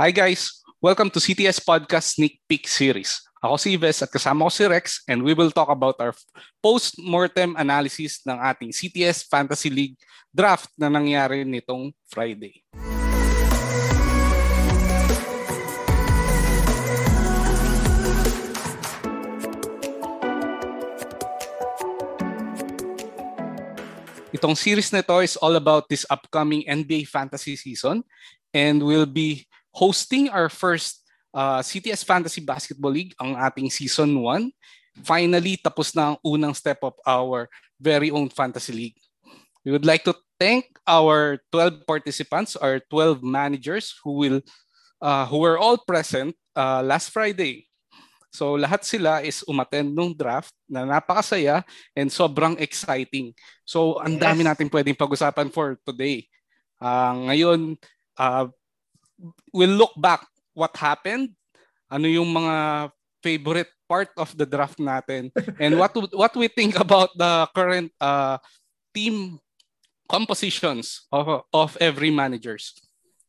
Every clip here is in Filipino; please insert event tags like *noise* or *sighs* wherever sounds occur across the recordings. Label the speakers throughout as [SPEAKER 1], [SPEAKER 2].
[SPEAKER 1] Hi guys! Welcome to CTS Podcast Sneak Peek Series. Ako si Ives at kasama ko si Rex and we will talk about our post-mortem analysis ng ating CTS Fantasy League draft na nangyari nitong Friday. Itong series na ito is all about this upcoming NBA fantasy season and we'll be hosting our first uh, CTS Fantasy Basketball League, ang ating Season 1. Finally, tapos na ang unang step of our very own Fantasy League. We would like to thank our 12 participants, our 12 managers who will uh, who were all present uh, last Friday. So lahat sila is umattend nung draft na napakasaya and sobrang exciting. So ang dami natin pwedeng pag-usapan for today. Uh, ngayon, uh, we'll look back what happened, ano yung mga favorite part of the draft natin, and what what we think about the current uh, team compositions of, of every managers.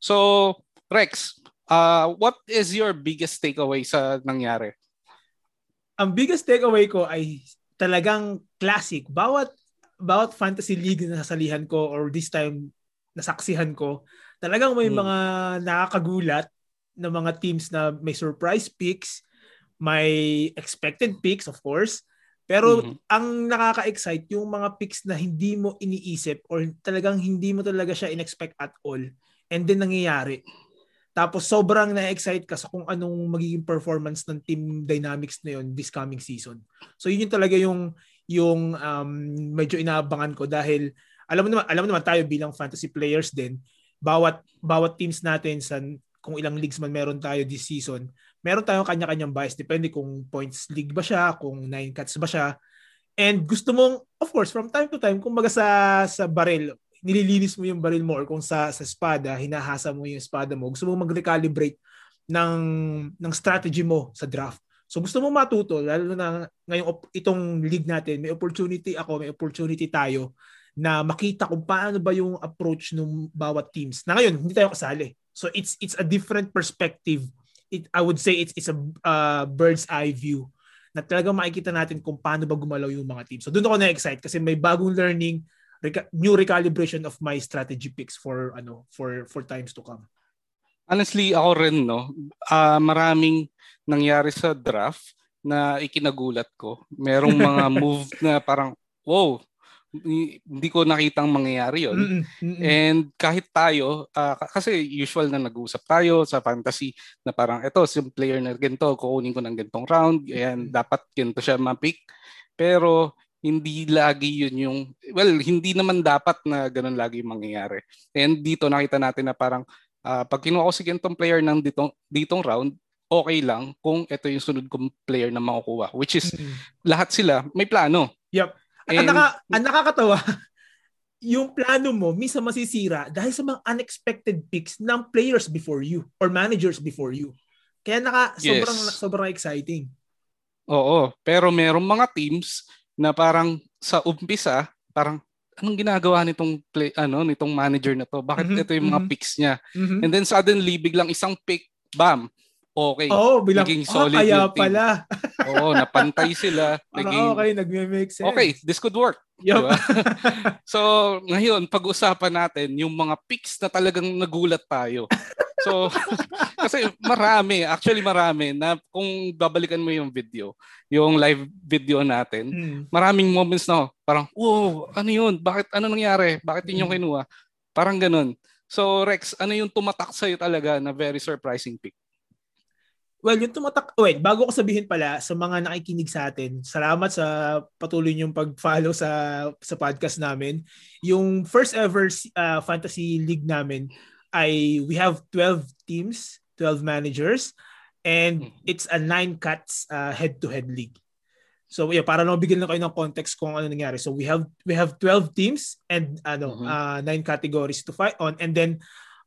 [SPEAKER 1] So, Rex, uh, what is your biggest takeaway sa nangyari?
[SPEAKER 2] Ang biggest takeaway ko ay talagang classic. Bawat bawat fantasy league na nasalihan ko or this time nasaksihan ko, talagang may hmm. mga nakakagulat na mga teams na may surprise picks, may expected picks of course, pero mm-hmm. ang nakaka-excite yung mga picks na hindi mo iniisip or talagang hindi mo talaga siya inexpect at all and then nangyayari. Tapos sobrang na-excite ka sa kung anong magiging performance ng team dynamics na yun this coming season. So yun yung talaga yung yung um, medyo inaabangan ko dahil alam mo naman alam mo naman tayo bilang fantasy players din bawat bawat teams natin sa kung ilang leagues man meron tayo this season, meron tayong kanya-kanyang bias depende kung points league ba siya, kung nine cuts ba siya. And gusto mong of course from time to time kung baga sa sa barrel, nililinis mo yung barrel mo or kung sa sa espada, hinahasa mo yung espada mo, gusto mo mag-recalibrate ng ng strategy mo sa draft. So gusto mo matuto lalo na ngayong itong league natin, may opportunity ako, may opportunity tayo na makita kung paano ba yung approach ng bawat teams. Na ngayon, hindi tayo kasali. So it's it's a different perspective. It, I would say it's it's a uh, bird's eye view na talagang makikita natin kung paano ba gumalaw yung mga teams. So doon ako na-excite kasi may bagong learning, reca- new recalibration of my strategy picks for ano for for times to come.
[SPEAKER 1] Honestly, ako rin no, uh, maraming nangyari sa draft na ikinagulat ko. Merong mga *laughs* move na parang wow, hindi ko nakitang mangyayari yon mm-hmm. and kahit tayo uh, kasi usual na nag-uusap tayo sa fantasy na parang ito si player na ganito kukunin ko ng ganitong round and dapat ganito siya ma-pick. Pero hindi lagi yun yung well hindi naman dapat na ganun lagi mangyayari. And dito nakita natin na parang uh, pag kinuha ko si ganitong player ng ditong, ditong round okay lang kung ito yung sunod kong player na makukuha which is mm-hmm. lahat sila may plano.
[SPEAKER 2] Yep at And, ang, naka, ang nakakatawa, *laughs* yung plano mo minsan masisira dahil sa mga unexpected picks ng players before you or managers before you. Kaya naka yes. sobrang sobrang exciting.
[SPEAKER 1] Oo, pero merong mga teams na parang sa umpisa, parang anong ginagawa nitong play ano nitong manager na to? Bakit mm-hmm, ito yung mga mm-hmm. picks niya? Mm-hmm. And then suddenly biglang isang pick, bam, okay.
[SPEAKER 2] oh, bilang, naging ah, solid ah, kaya yung team. pala. *laughs*
[SPEAKER 1] Oo, napantay sila.
[SPEAKER 2] Naging, okay, nagme-make sense.
[SPEAKER 1] Okay, this could work. Yep. Diba? *laughs* so, ngayon, pag-usapan natin yung mga picks na talagang nagulat tayo. So, *laughs* kasi marami, actually marami na kung babalikan mo yung video, yung live video natin, hmm. maraming moments na parang, wow, ano yun? Bakit, ano nangyari? Bakit yun yung hmm. kinuha? Parang ganun. So, Rex, ano yung tumatak sa'yo talaga na very surprising pick?
[SPEAKER 2] Well, yung tumatak, wait, bago ko sabihin pala sa mga nakikinig sa atin, salamat sa patuloy niyong pag-follow sa sa podcast namin. Yung first ever uh, fantasy league namin ay we have 12 teams, 12 managers and mm-hmm. it's a nine cuts uh, head-to-head league. So yeah, para lang bigyan lang kayo ng context kung ano nangyari. So we have we have 12 teams and ano mm-hmm. uh, nine categories to fight on and then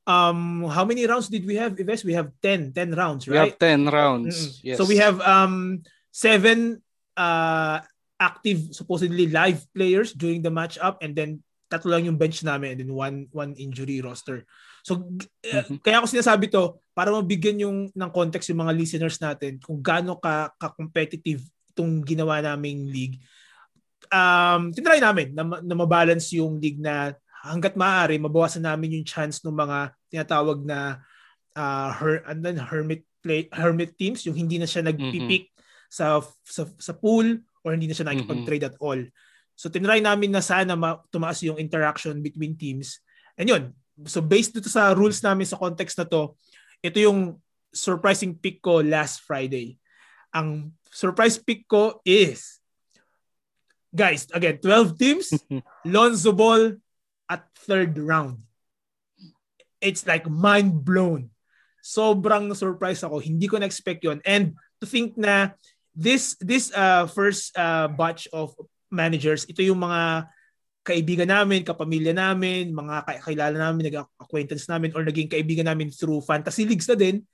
[SPEAKER 2] um how many rounds did we have Ives? we have 10 10 rounds right
[SPEAKER 1] we have 10 rounds mm-hmm. yes
[SPEAKER 2] so we have um seven uh active supposedly live players during the match up and then tatlo lang yung bench namin and then one one injury roster So mm-hmm. kaya ako sinasabi to para mabigyan yung ng context yung mga listeners natin kung gaano ka ka-competitive itong ginawa naming league. Um, tinry namin na, na mabalance yung league na hanggat maaari mabawasan namin yung chance ng mga tinatawag na uh, her, and then hermit play hermit teams yung hindi na siya nagpipick mm-hmm. sa, sa sa pool or hindi na siya nakikipag-trade mm-hmm. at all. So tinry namin na sana ma- tumaas yung interaction between teams. And yun, so based dito sa rules namin sa context na to, ito yung surprising pick ko last Friday. Ang surprise pick ko is guys, again, 12 teams, *laughs* Lonzo Ball at third round. It's like mind blown. Sobrang surprise ako. Hindi ko na-expect yon And to think na this this uh, first uh, batch of managers, ito yung mga kaibigan namin, kapamilya namin, mga kakilala namin, nag-acquaintance namin, or naging kaibigan namin through fantasy leagues na din.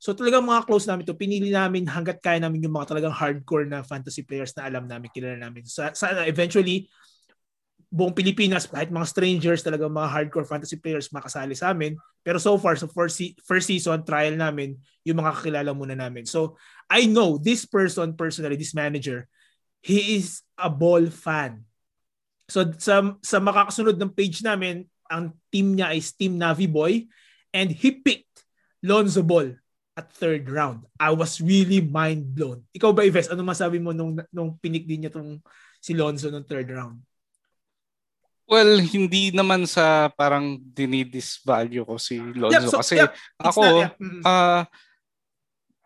[SPEAKER 2] So talagang mga close namin to pinili namin hanggat kaya namin yung mga talagang hardcore na fantasy players na alam namin, kilala namin. Sa, sa eventually, buong Pilipinas, kahit mga strangers, talagang mga hardcore fantasy players makasali sa amin. Pero so far, sa so first, first season, trial namin, yung mga kakilala muna namin. So, I know this person personally, this manager, he is a ball fan. So sa, sa makakasunod ng page namin, ang team niya is Team Navi Boy and he picked Lonzo Ball at third round. I was really mind blown. Ikaw ba, Ives, ano masabi mo nung, nung pinik din niya tong si Lonzo nung third round?
[SPEAKER 1] Well, hindi naman sa parang dinidisvalue ko si Lonzo
[SPEAKER 2] yep, so,
[SPEAKER 1] kasi
[SPEAKER 2] yep,
[SPEAKER 1] ako not, yeah. uh,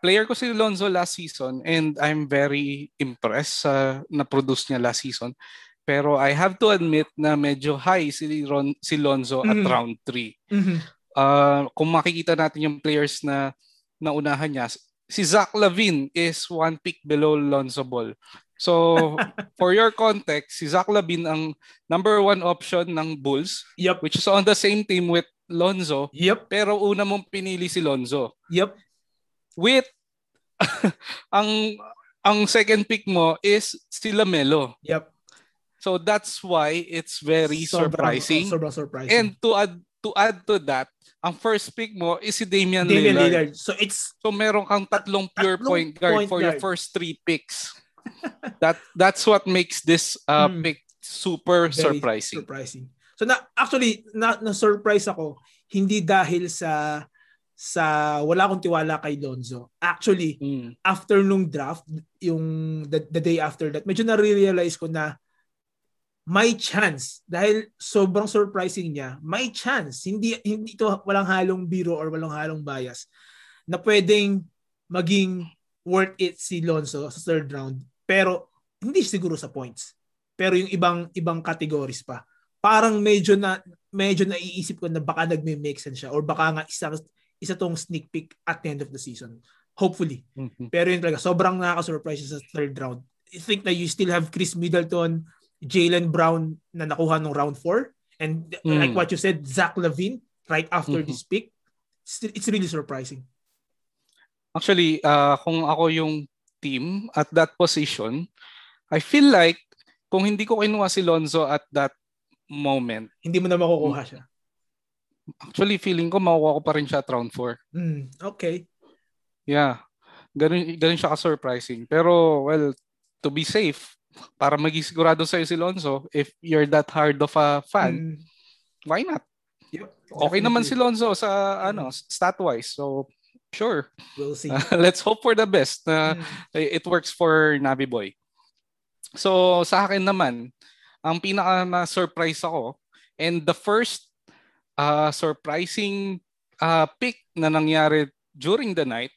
[SPEAKER 1] player ko si Lonzo last season and I'm very impressed sa uh, na-produce niya last season. Pero I have to admit na medyo high si, Ron, si Lonzo mm-hmm. at round 3. Mm-hmm. Uh, kung makikita natin yung players na naunahan niya, si Zach Lavine is one pick below Lonzo Ball. So, for your context, si Zach Lavine ang number one option ng Bulls,
[SPEAKER 2] yep.
[SPEAKER 1] which is on the same team with Lonzo.
[SPEAKER 2] Yep.
[SPEAKER 1] Pero una mong pinili si Lonzo.
[SPEAKER 2] Yep.
[SPEAKER 1] With *laughs* ang ang second pick mo is si Lamelo.
[SPEAKER 2] Yep.
[SPEAKER 1] So that's why it's very sobrang, surprising.
[SPEAKER 2] Sobrang surprising.
[SPEAKER 1] And to add to add to that, ang first pick mo is si Damian,
[SPEAKER 2] Damian
[SPEAKER 1] Lillard.
[SPEAKER 2] Lillard. So it's
[SPEAKER 1] so meron kang tatlong pure tatlong point guard point for guard. your first three picks. That that's what makes this uh, mm. pick super very surprising.
[SPEAKER 2] Surprising. So na actually na, na surprise ako hindi dahil sa sa wala akong tiwala kay Lonzo. Actually, mm. after nung draft, yung the, the day after that, medyo na-realize ko na may chance dahil sobrang surprising niya. May chance. Hindi hindi ito walang halong biro or walang halong bias na pwedeng maging worth it si Lonzo sa third round. Pero hindi siguro sa points. Pero yung ibang ibang categories pa. Parang medyo na medyo naiisip ko na baka nagme-make sense siya or baka nga isang isa tong sneak peek at the end of the season. Hopefully. Mm-hmm. Pero yun talaga, sobrang nakaka-surprise sa third round. I think na you still have Chris Middleton, Jalen Brown na nakuha nung round 4. And mm. like what you said, Zach Lavine right after mm-hmm. this pick. It's, it's really surprising.
[SPEAKER 1] Actually, uh, kung ako yung team at that position, I feel like kung hindi ko kinuha si Lonzo at that moment,
[SPEAKER 2] hindi mo na makukuha siya.
[SPEAKER 1] Actually, feeling ko makukuha ko pa rin siya at round 4.
[SPEAKER 2] Mm, okay.
[SPEAKER 1] Yeah. Ganun, ganun siya ka-surprising. Pero, well, to be safe, para maging sigurado sa'yo si Lonzo, if you're that hard of a fan, mm. why not?
[SPEAKER 2] Yep,
[SPEAKER 1] okay naman si Lonzo sa ano stat-wise. So, Sure.
[SPEAKER 2] We'll *laughs* see.
[SPEAKER 1] Uh, let's hope for the best na uh, mm. it works for Navi Boy. So sa akin naman, ang pinaka na surprise ako and the first uh, surprising uh, pick na nangyari during the night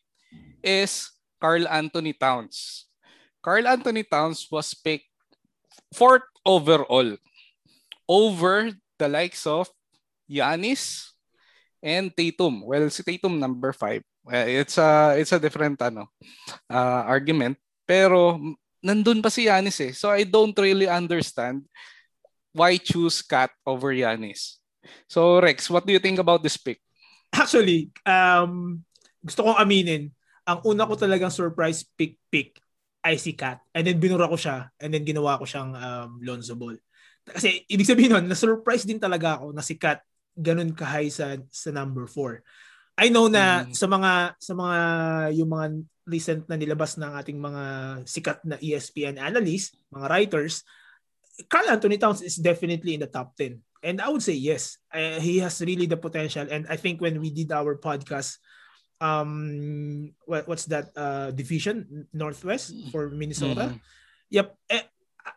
[SPEAKER 1] is Carl Anthony Towns. Carl Anthony Towns was picked fourth overall over the likes of Giannis and Tatum. Well, si Tatum number 5 it's a it's a different ano uh, argument. Pero nandun pa si Giannis eh. So I don't really understand why choose Cat over Giannis. So Rex, what do you think about this pick?
[SPEAKER 2] Actually, um, gusto kong aminin, ang una ko talagang surprise pick pick ay si Cat. And then binura ko siya and then ginawa ko siyang um, Lonzo Ball. Kasi ibig sabihin nun, na-surprise din talaga ako na si Cat ganun ka-high sa, sa number 4. I know na mm. sa mga sa mga yung mga recent na nilabas ng ating mga sikat na ESPN analysts, mga writers, Carl Anthony Towns is definitely in the top 10. And I would say yes. Uh, he has really the potential and I think when we did our podcast um what, what's that uh division northwest for Minnesota. Mm. Yep. Eh,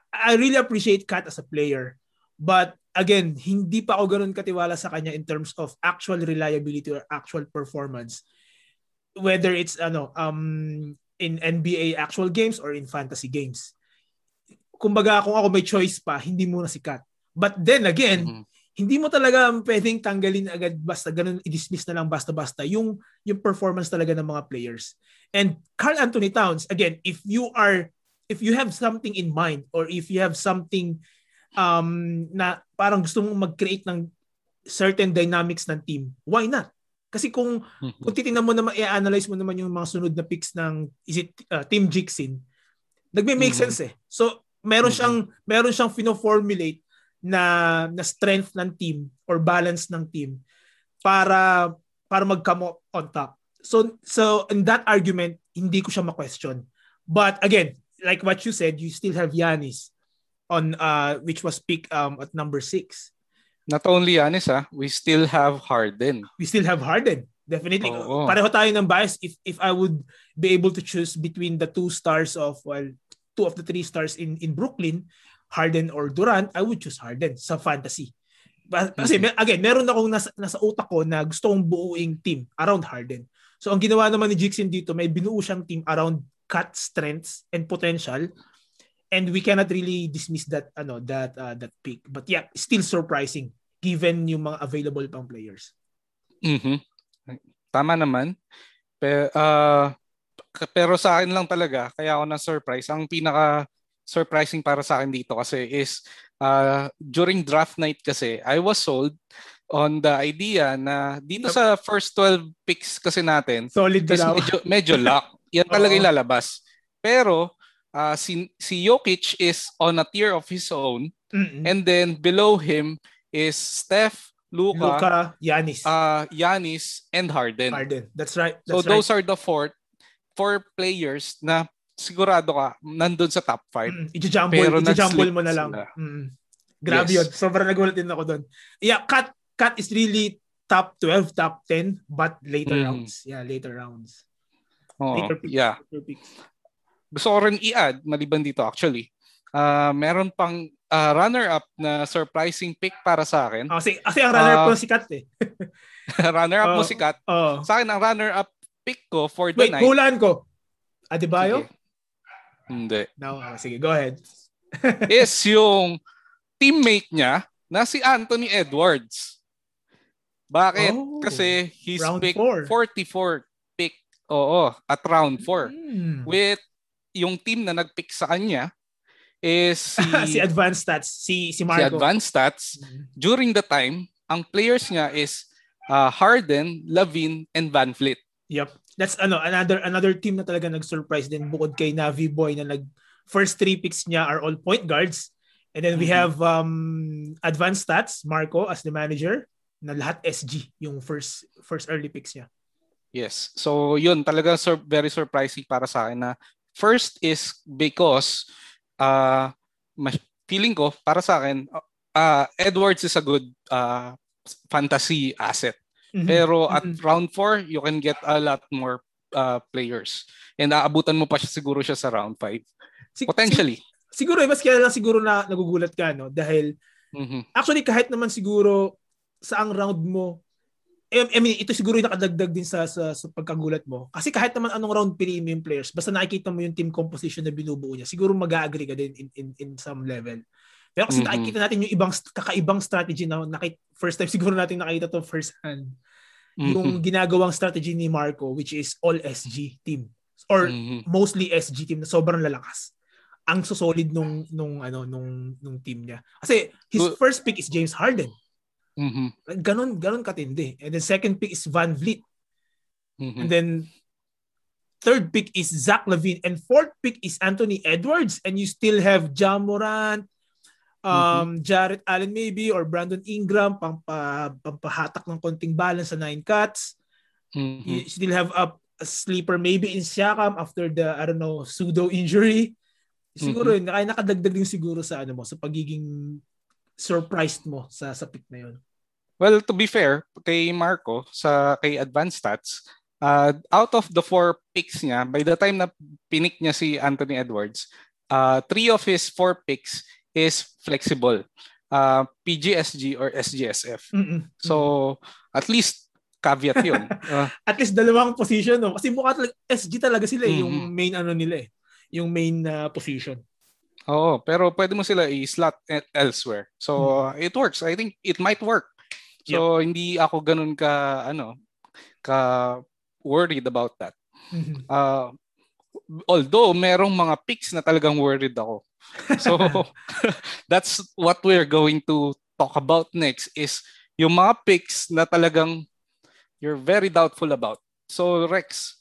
[SPEAKER 2] I really appreciate Kat as a player. But again, hindi pa ako ganun katiwala sa kanya in terms of actual reliability or actual performance. Whether it's ano um in NBA actual games or in fantasy games. Kumbaga kung ako may choice pa, hindi muna si Kat. But then again, mm-hmm. hindi mo talaga pwedeng tanggalin agad basta ganun i-dismiss na lang basta-basta yung yung performance talaga ng mga players. And Carl Anthony Towns, again, if you are if you have something in mind or if you have something um, na parang gusto mong mag-create ng certain dynamics ng team, why not? Kasi kung mm-hmm. kung titingnan mo naman i-analyze mo naman yung mga sunod na picks ng is it uh, Team Jixin, nagme-make mm-hmm. sense eh. So meron mm-hmm. siyang meron siyang fino-formulate na na strength ng team or balance ng team para para mag-come on top. So so in that argument, hindi ko siya ma-question. But again, like what you said, you still have Yanis on uh which was picked um at number six.
[SPEAKER 1] Not only Yanis ah, we still have Harden.
[SPEAKER 2] We still have Harden. Definitely. Oh, oh. Pareho tayo ng bias if if I would be able to choose between the two stars of well two of the three stars in in Brooklyn, Harden or Durant, I would choose Harden sa fantasy. Kasi mm-hmm. again, meron akong nasa, nasa utak ko na gusto kong buuing team around Harden. So ang ginawa naman ni Jixin dito, may binuo siyang team around cut strengths and potential and we cannot really dismiss that ano that uh, that pick. But yeah still surprising given yung mga available pang players.
[SPEAKER 1] Mhm tama naman. Pero uh, pero sa akin lang talaga kaya ako na surprise. Ang pinaka surprising para sa akin dito kasi is uh, during draft night kasi I was sold on the idea na dito sa first 12 picks kasi natin
[SPEAKER 2] solid
[SPEAKER 1] medyo, medyo lock yan talaga ilalabas pero uh, si, si Jokic is on a tier of his own. Mm-mm. And then below him is Steph, Luka,
[SPEAKER 2] Luka Giannis.
[SPEAKER 1] Uh, Giannis, and Harden.
[SPEAKER 2] Harden. That's right.
[SPEAKER 1] That's
[SPEAKER 2] so
[SPEAKER 1] those are the four four players na sigurado ka nandun sa top 5. Mm,
[SPEAKER 2] i-jumble, Pero i-jumble mo na lang. Mm. Grabe yes. yun. Sobrang nagulat din ako doon. Yeah, cut cut is really top 12, top 10, but later mm. rounds. Yeah, later rounds.
[SPEAKER 1] Oh, later picks, yeah. Later picks gusto ko rin i-add, maliban dito actually, uh, meron pang uh, runner-up na surprising pick para sa akin.
[SPEAKER 2] Oh, kasi, kasi ang runner-up uh, ko si Kat eh. *laughs*
[SPEAKER 1] runner-up uh, mo si Kat. Uh, sa akin, ang runner-up pick ko for the
[SPEAKER 2] Wait,
[SPEAKER 1] night.
[SPEAKER 2] Wait, hulaan ko. Adebayo?
[SPEAKER 1] Sige. Hindi.
[SPEAKER 2] No, sige, go ahead. *laughs*
[SPEAKER 1] is yung teammate niya na si Anthony Edwards. Bakit? Oh, Kasi he's pick 44 pick oo, at round 4 mm. with yung team na nagpick sa kanya is *laughs* si,
[SPEAKER 2] si Advanced Stats, si, si Marco.
[SPEAKER 1] Si Advanced Stats. Mm-hmm. During the time, ang players niya is uh, Harden, Lavin, and Van Fleet.
[SPEAKER 2] Yep. That's ano another another team na talaga nag-surprise din bukod kay Navi Boy na nag first three picks niya are all point guards. And then we mm-hmm. have um advanced stats, Marco as the manager, na lahat SG yung first first early picks niya.
[SPEAKER 1] Yes. So yun talaga sur- very surprising para sa akin na First is because uh, feeling ko, para sa akin, uh, Edwards is a good uh, fantasy asset. Mm-hmm. Pero at mm-hmm. round 4, you can get a lot more uh, players. And aabutan mo pa siya siguro siya sa round 5. Sig- Potentially.
[SPEAKER 2] Sig- siguro, eh, mas kaya lang siguro na nagugulat ka, no? Dahil, mm-hmm. actually, kahit naman siguro sa ang round mo, I mean, ito siguro yung nakadagdag din sa, sa, sa pagkagulat mo. Kasi kahit naman anong round piliin yung players, basta nakikita mo yung team composition na binubuo niya, siguro mag-agree ka din in, in, in some level. Pero kasi mm-hmm. nakikita natin yung ibang kakaibang strategy na nakit, first time siguro natin nakita to first hand. Mm-hmm. Yung ginagawang strategy ni Marco which is all SG team or mm-hmm. mostly SG team na sobrang lalakas. Ang solid nung nung ano nung nung team niya. Kasi his first pick is James Harden.
[SPEAKER 1] Mm-hmm.
[SPEAKER 2] Ganon, ganon katindi. And then second pick is Van Vliet. Mm-hmm. And then third pick is Zach Levine. And fourth pick is Anthony Edwards. And you still have John Morant, Um, mm-hmm. Jarrett Allen maybe or Brandon Ingram pampa, pampahatak ng konting balance sa nine cuts. Mm-hmm. You still have a, a sleeper maybe in Siakam after the, I don't know, pseudo injury. Siguro mm-hmm. yun, ay nakadagdag din siguro sa ano mo, sa pagiging surprised mo sa sa pick na yun.
[SPEAKER 1] Well, to be fair, kay Marco, sa kay Advanced Stats, uh, out of the four picks niya, by the time na pinik niya si Anthony Edwards, uh, three of his four picks is flexible. Uh, PGSG or SGSF. Mm-mm. So, at least caveat yun. *laughs*
[SPEAKER 2] Uh, at least dalawang position. No? Kasi mukha talaga, SG talaga sila mm-hmm. yung main ano nila eh. Yung main uh, position.
[SPEAKER 1] Oo, pero pwede mo sila i-slot elsewhere. So, mm-hmm. it works. I think it might work. So yep. hindi ako ganun ka ano ka worried about that. Mm-hmm. *laughs* Uh, although merong mga picks na talagang worried ako. So *laughs* *laughs* that's what we're going to talk about next is yung mga picks na talagang you're very doubtful about. So Rex,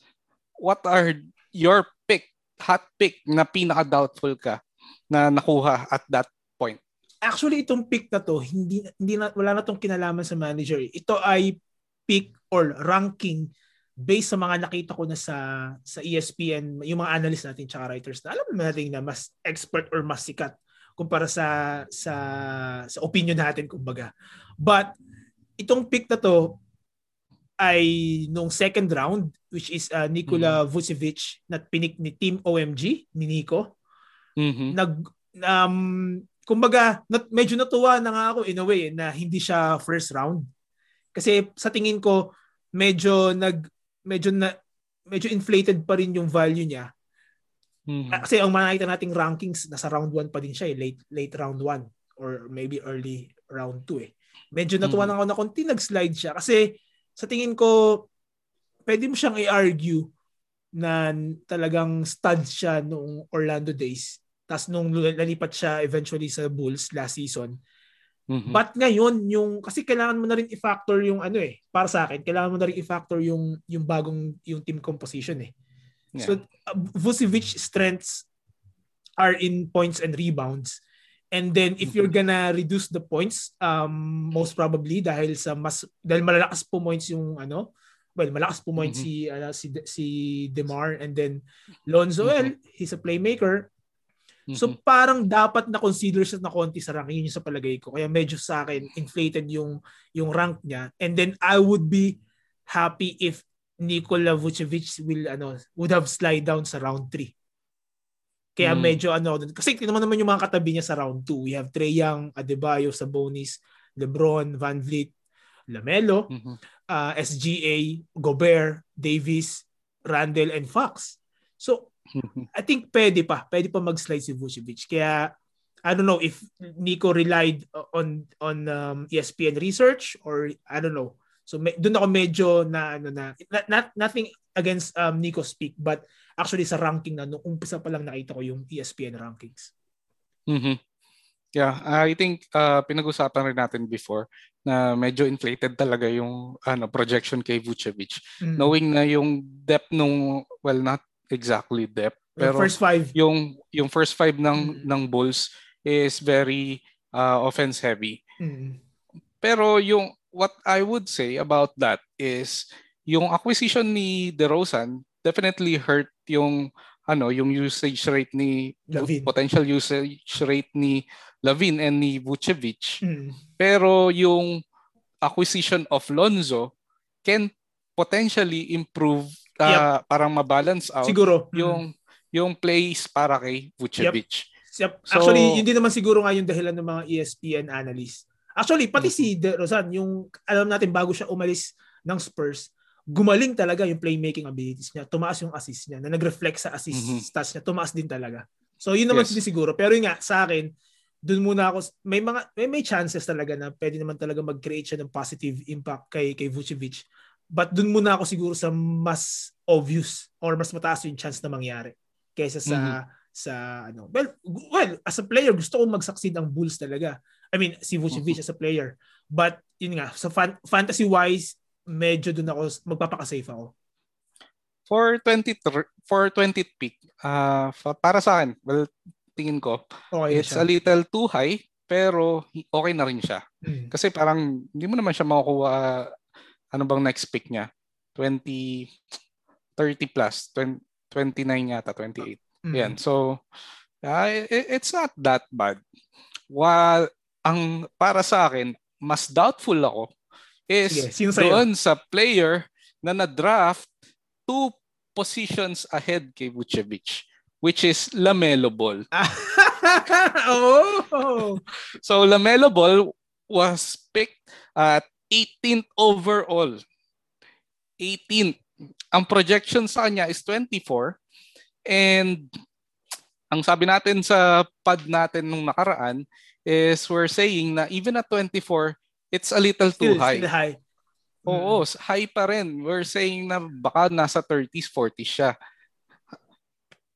[SPEAKER 1] what are your pick, hot pick na pinaka-doubtful ka na nakuha at that
[SPEAKER 2] Actually, itong pick na to, hindi, hindi na, wala na tong kinalaman sa manager. Ito ay pick or ranking based sa mga nakita ko na sa sa ESPN, yung mga analyst natin tsaka writers na alam natin na mas expert or mas sikat kumpara sa sa sa opinion natin kumbaga. But itong pick na to ay nung second round which is uh, Nikola mm-hmm. Vucevic na pinik ni Team OMG ni Nico. Mm-hmm. Nag um kumbaga, nat, medyo natuwa na nga ako in a way na hindi siya first round. Kasi sa tingin ko, medyo nag medyo na medyo inflated pa rin yung value niya. Mm-hmm. Kasi ang makikita nating rankings nasa round 1 pa din siya eh, late late round 1 or maybe early round 2 eh. Medyo natuwa mm-hmm. na ako na konti nag-slide siya kasi sa tingin ko pwede mo siyang i-argue na talagang stud siya noong Orlando days tapos nung nalipat siya eventually sa Bulls last season. Mm-hmm. But ngayon, yung kasi kailangan mo na rin i-factor yung ano eh, para sa akin, kailangan mo na rin i-factor yung yung bagong yung team composition eh. Yeah. So uh, Vucevic strengths are in points and rebounds. And then if you're mm-hmm. gonna reduce the points, um, most probably dahil sa mas dahil malalakas po points yung ano, well, malakas po points mm-hmm. si uh, si si DeMar and then Lonzo, mm-hmm. well, he's a playmaker. So mm-hmm. parang dapat na consider siya na konti sa rank. Yun yung sa palagay ko. Kaya medyo sa akin, inflated yung, yung rank niya. And then I would be happy if Nikola Vucevic will ano would have slide down sa round 3. Kaya mm. medyo ano kasi naman naman yung mga katabi niya sa round 2. We have Trey Young, Adebayo, Sabonis, LeBron, Van Vliet, Lamelo, mm-hmm. uh, SGA, Gobert, Davis, Randall and Fox. So I think pwede pa. Pwede pa mag-slide si Vucevic. Kaya I don't know if Nico relied on on um, ESPN research or I don't know. So me, doon ako medyo na ano na not, not nothing against um, Nico speak but actually sa ranking na nung umpisa pa lang nakita ko yung ESPN rankings.
[SPEAKER 1] Mhm. Yeah, I think uh, pinag-usapan rin natin before na medyo inflated talaga yung ano projection kay Vucevic. Mm. Knowing na yung depth nung well not exactly depth. Pero
[SPEAKER 2] yung first five.
[SPEAKER 1] Yung, yung first five ng, mm. ng Bulls is very uh, offense heavy. Mm. Pero yung what I would say about that is yung acquisition ni DeRozan definitely hurt yung ano yung usage rate ni Lavin. potential usage rate ni Lavin and ni Vucevic. Mm. Pero yung acquisition of Lonzo can potentially improve uh, yep. parang ma-balance out
[SPEAKER 2] siguro
[SPEAKER 1] yung mm-hmm. yung plays para kay Vucevic.
[SPEAKER 2] Yep. yep. So, Actually, hindi naman siguro nga yung dahilan ng mga ESPN analysts. Actually, pati mm-hmm. si De Rosan, yung alam natin bago siya umalis ng Spurs, gumaling talaga yung playmaking abilities niya. Tumaas yung assist niya. Na nag-reflect sa assist mm-hmm. stats niya, tumaas din talaga. So, yun naman yes. siguro. Pero yun nga, sa akin, doon muna ako may mga may, may chances talaga na pwede naman talaga mag-create siya ng positive impact kay kay Vucevic But dun muna ako siguro sa mas obvious or mas mataas yung chance na mangyari kaysa sa mm-hmm. sa ano. Well, well, as a player gusto ko mag-succeed ang Bulls talaga. I mean, si Vucevic mm-hmm. as a player. But yun nga, sa fan- fantasy wise, medyo dun ako magpapaka-safe ako.
[SPEAKER 1] For 20 for 20th pick, uh, para sa akin, well, tingin ko, okay, it's siya. a little too high pero okay na rin siya.
[SPEAKER 2] Mm.
[SPEAKER 1] Kasi parang hindi mo naman siya makukuha ano bang next pick niya? 20 30 plus, 20, 29 yata, 28.
[SPEAKER 2] Mm.
[SPEAKER 1] Yan. So uh, it, it's not that bad. While ang para sa akin, mas doubtful ako is
[SPEAKER 2] Sige,
[SPEAKER 1] doon sa player na na-draft two positions ahead kay Vucevic which is Lamelo Ball. *laughs*
[SPEAKER 2] oh.
[SPEAKER 1] So Lamelo Ball was picked at 18th overall. 18th. Ang projection sa kanya is 24 and ang sabi natin sa pad natin nung nakaraan is we're saying na even at 24 it's a little too
[SPEAKER 2] Still,
[SPEAKER 1] high.
[SPEAKER 2] still high.
[SPEAKER 1] Oo, high pa rin. We're saying na baka nasa 30s, 40s siya.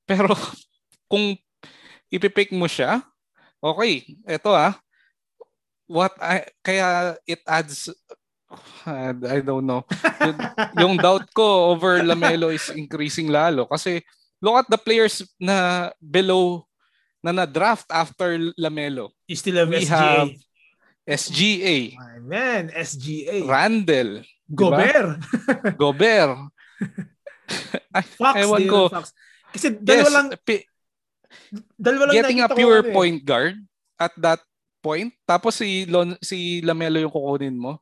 [SPEAKER 1] Pero *laughs* kung ipipick mo siya, okay, eto ah, what I, kaya it adds uh, *sighs* I don't know. yung, *laughs* yung doubt ko over Lamelo is increasing lalo kasi look at the players na below na na-draft after Lamelo.
[SPEAKER 2] You still have
[SPEAKER 1] We
[SPEAKER 2] SGA.
[SPEAKER 1] have SGA,
[SPEAKER 2] My man, SGA.
[SPEAKER 1] Randall,
[SPEAKER 2] Gobert.
[SPEAKER 1] Gobert. *laughs* *laughs* Ay,
[SPEAKER 2] Fox.
[SPEAKER 1] ewan ko.
[SPEAKER 2] Fox. Kasi dalawa
[SPEAKER 1] Yes,
[SPEAKER 2] lang,
[SPEAKER 1] pi-
[SPEAKER 2] dalawa lang
[SPEAKER 1] getting a
[SPEAKER 2] ko
[SPEAKER 1] pure
[SPEAKER 2] ano eh.
[SPEAKER 1] point guard at that point tapos si Lon, si Lamelo yung kukunin mo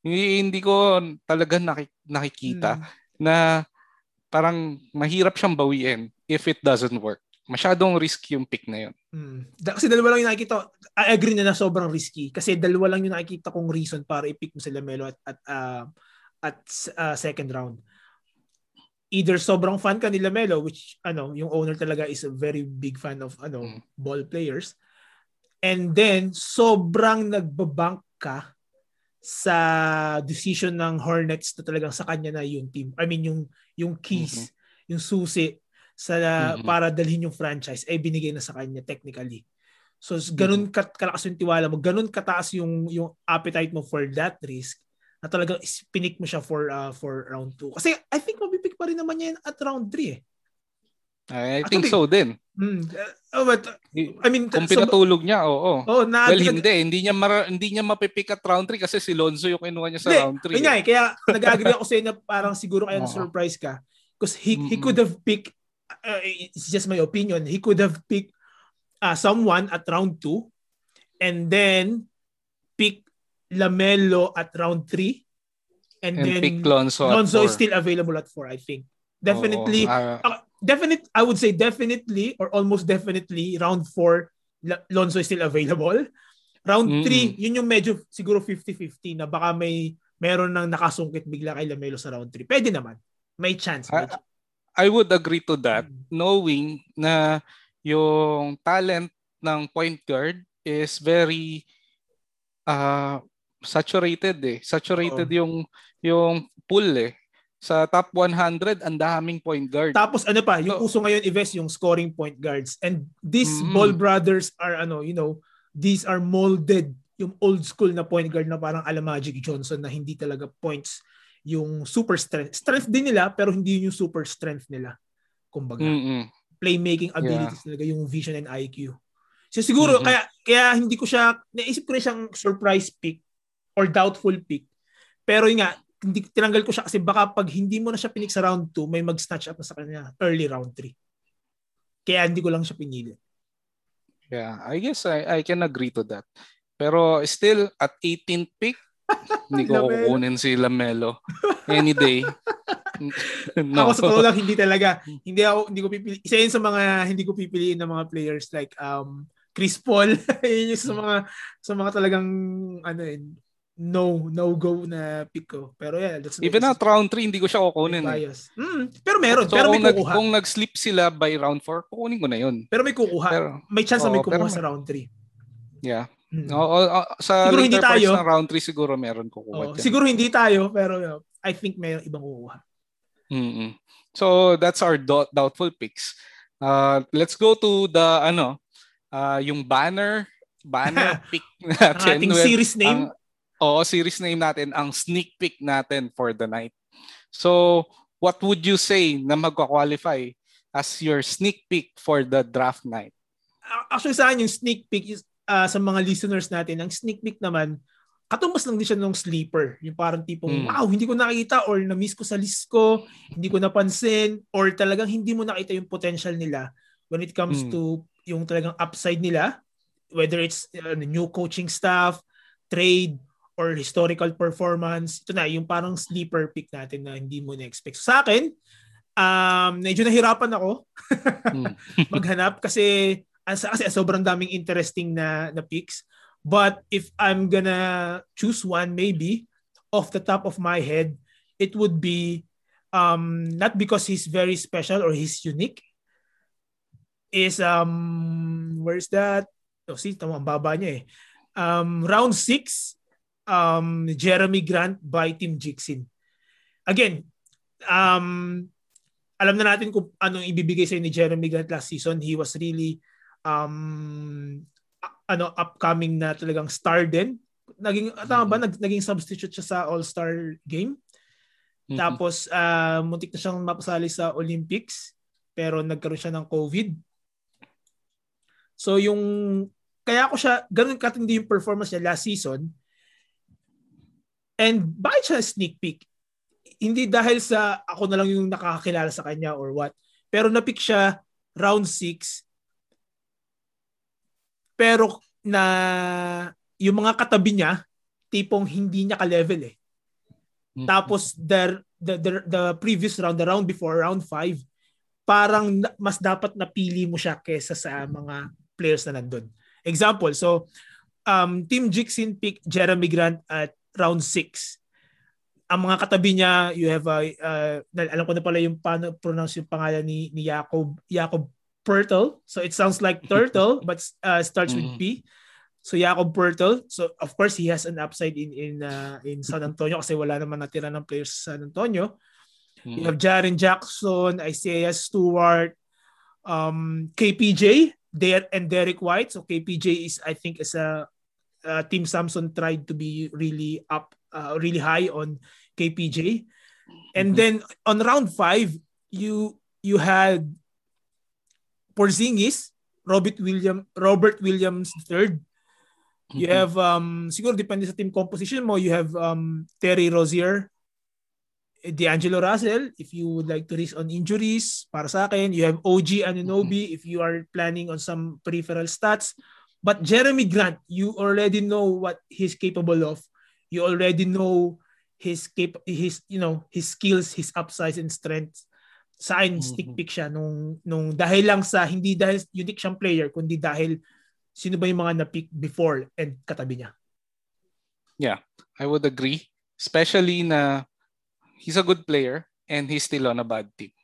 [SPEAKER 1] hindi, hindi ko talaga naki, nakikita
[SPEAKER 2] Hmm.
[SPEAKER 1] na parang mahirap siyang bawiin if it doesn't work masyadong risk yung pick na yun
[SPEAKER 2] Mm. Kasi dalawa lang yung nakikita. I agree na na sobrang risky. Kasi dalawa lang yung nakikita kong reason para i-pick mo si Lamelo at at uh, at uh, second round. Either sobrang fan ka ni Lamelo which ano, yung owner talaga is a very big fan of ano,
[SPEAKER 1] Mm.
[SPEAKER 2] ball players. And then sobrang nagbabank ka sa decision ng Hornets na talagang sa kanya na yung team. I mean yung yung keys, yung susi sa
[SPEAKER 1] Mhm.
[SPEAKER 2] para dalhin yung franchise ay binigay na sa kanya technically. So ganun kat kalakas yung tiwala mo, ganun kataas yung yung appetite mo for that risk na talagang pinik mo siya for uh, for round 2. Kasi I think mapipick pa rin naman niya at round 3 eh.
[SPEAKER 1] I
[SPEAKER 2] Actually,
[SPEAKER 1] think so din
[SPEAKER 2] Mm. Uh, but, I mean,
[SPEAKER 1] kung
[SPEAKER 2] so-
[SPEAKER 1] pinatulog niya oo
[SPEAKER 2] oh, na,
[SPEAKER 1] well hindi hindi niya mara, hindi niya mapipick at round 3 kasi si Lonzo yung kinuha niya sa
[SPEAKER 2] Hindi,
[SPEAKER 1] round 3
[SPEAKER 2] Yun nga eh, kaya nag-agree ako sa inyo parang siguro kaya *laughs*
[SPEAKER 1] Oo.
[SPEAKER 2] na-surprise ka. Because he, he could have picked, uh, it's just my opinion, he could have picked uh, someone at round 2 and then pick Lamelo at round 3 and,
[SPEAKER 1] and
[SPEAKER 2] then
[SPEAKER 1] pick Lonzo,
[SPEAKER 2] Lonzo is still available at 4 I think. Definitely,
[SPEAKER 1] Oo, ah,
[SPEAKER 2] uh, definite, I would say definitely or almost definitely round 4 La- Lonzo is still available. Round 3,
[SPEAKER 1] Mm-mm.
[SPEAKER 2] yun yung medyo siguro 50-50 na baka may meron nang nakasungkit bigla kay Lamelo sa round 3. Pwede naman. May chance. May
[SPEAKER 1] Ah,
[SPEAKER 2] chance.
[SPEAKER 1] I would agree to that
[SPEAKER 2] Mm.
[SPEAKER 1] knowing na yung talent ng point guard is very uh, saturated eh. Saturated yung yung pool eh. Sa top 100, ang daming point guard.
[SPEAKER 2] Tapos ano pa, yung
[SPEAKER 1] So-
[SPEAKER 2] uso ngayon Ives yung scoring point guards. And these
[SPEAKER 1] Mm.
[SPEAKER 2] ball brothers are ano, you know, these are molded yung old school na point guard na parang ala Magic Johnson na hindi talaga points yung super strength. Strength din nila pero hindi yun yung super strength nila. Kumbaga.
[SPEAKER 1] Mm-mm.
[SPEAKER 2] playmaking abilities talaga yung vision and IQ. So siguro
[SPEAKER 1] Mhm.
[SPEAKER 2] kaya kaya hindi ko siya naisip ko na siyang surprise pick or doubtful pick. Pero yun nga hindi tinanggal ko siya kasi baka pag hindi mo na siya pinik sa round 2 may mag-snatch up na sa kanya early round 3. Kaya hindi ko lang siya pinili.
[SPEAKER 1] Yeah, I guess I, I can agree to that. Pero still, at 18th pick, hindi ko
[SPEAKER 2] Lamelo.
[SPEAKER 1] kukunin si Lamelo. Any day. *laughs*
[SPEAKER 2] Ako sa totoo lang hindi talaga hindi ako hindi ko pipili. Isa yun sa mga hindi ko pipiliin ng mga players like um Chris Paul. *laughs* yun yung sa mga sa mga talagang ano eh, no no go na pick ko. Pero yeah, that's
[SPEAKER 1] Even at round 3, hindi ko siya kukunin. Eh.
[SPEAKER 2] bias. Mm, pero meron,
[SPEAKER 1] So
[SPEAKER 2] pero may
[SPEAKER 1] kung, nag,
[SPEAKER 2] kukuha.
[SPEAKER 1] kung nag-slip sila by round 4, kukunin ko na yun.
[SPEAKER 2] Pero may kukuha.
[SPEAKER 1] Pero,
[SPEAKER 2] may chance na may kukuha
[SPEAKER 1] pero-
[SPEAKER 2] sa round 3.
[SPEAKER 1] yeah.
[SPEAKER 2] Mm.
[SPEAKER 1] Oo, sa
[SPEAKER 2] Siguro hindi tayo.
[SPEAKER 1] ng round 3, siguro meron kukuha dyan.
[SPEAKER 2] siguro hindi tayo, pero I think may ibang kukuha.
[SPEAKER 1] mm So that's our do- doubtful picks. Uh, let's go to the ano, uh, yung banner banner *laughs* pick
[SPEAKER 2] Ang
[SPEAKER 1] natin.
[SPEAKER 2] ating
[SPEAKER 1] Well,
[SPEAKER 2] series name,
[SPEAKER 1] ang- Oo, series name natin, ang sneak peek natin for the night. So, what would you say na magka-qualify as your sneak peek for the draft night?
[SPEAKER 2] Actually sa akin yung sneak peek is uh, sa mga listeners natin, ang sneak peek naman, katumbas lang din siya ng sleeper. Yung parang tipong, mm. wow, hindi ko nakita or na-miss ko sa list ko, hindi ko napansin, or talagang hindi mo nakita yung potential nila when it comes mm. to yung talagang upside nila, whether it's uh, new coaching staff, trade, or historical performance. Ito na, yung parang sleeper pick natin na hindi mo na-expect. So, sa akin, um, medyo nahirapan ako mm. *laughs* maghanap kasi, kasi sobrang daming interesting na, na picks. But if I'm gonna choose one, maybe off the top of my head, it would be um, not because he's very special or he's unique. Is um where's that? Oh, see, tama ang baba niya eh. Um, round 6, um, Jeremy Grant by Tim Jixin. Again, um, alam na natin kung anong ibibigay sa ni Jeremy Grant last season. He was really um, ano upcoming na talagang star din. Naging tama ba mm-hmm. naging substitute siya sa All-Star game. Mm-hmm. Tapos uh, muntik na siyang mapasali sa Olympics pero nagkaroon siya ng COVID. So yung kaya ko siya ganun katindi yung performance niya last season. And bakit siya sneak peek? Hindi dahil sa ako na lang yung nakakakilala sa kanya or what. Pero na-pick siya round 6 pero na yung mga katabi niya, tipong hindi niya ka-level eh. Mm-hmm. Tapos the, the, the, the previous round, the round before, round 5, parang mas dapat napili mo siya kesa sa mga players na nandun. Example, so um, Team Jixin pick Jeremy Grant at round 6. Ang mga katabi niya, you have a, uh, alam ko na pala yung paano pronounce yung pangalan ni, ni Jacob, Jacob Pertle. So it sounds like turtle, *laughs* but uh, starts with mm-hmm. P. So Jacob Pertle. So of course he has an upside in in uh, in San Antonio kasi wala naman natira ng players sa San Antonio. Mm-hmm. You have Jaren Jackson, Isaiah Stewart, um, KPJ, Der and Derek White. So KPJ is I think is a uh, Team Samson tried to be really up, uh, really high on KPJ. And mm-hmm. then on round five, you you had Porzingis, Robert William Robert Williams III. You mm-hmm. have um siguro depende sa team composition mo, you have um Terry Rozier, D'Angelo Russell if you would like to risk on injuries para sa akin, you have OG Anunoby mm-hmm. if you are planning on some peripheral stats. But Jeremy Grant, you already know what he's capable of. You already know his cap his you know his skills, his upsides and strengths sa akin mm-hmm. stick pick siya nung nung dahil lang sa hindi dahil unique siyang player kundi dahil sino ba yung mga na-pick before and katabi niya.
[SPEAKER 1] Yeah, I would agree. Especially na he's a good player and he's still on a bad team.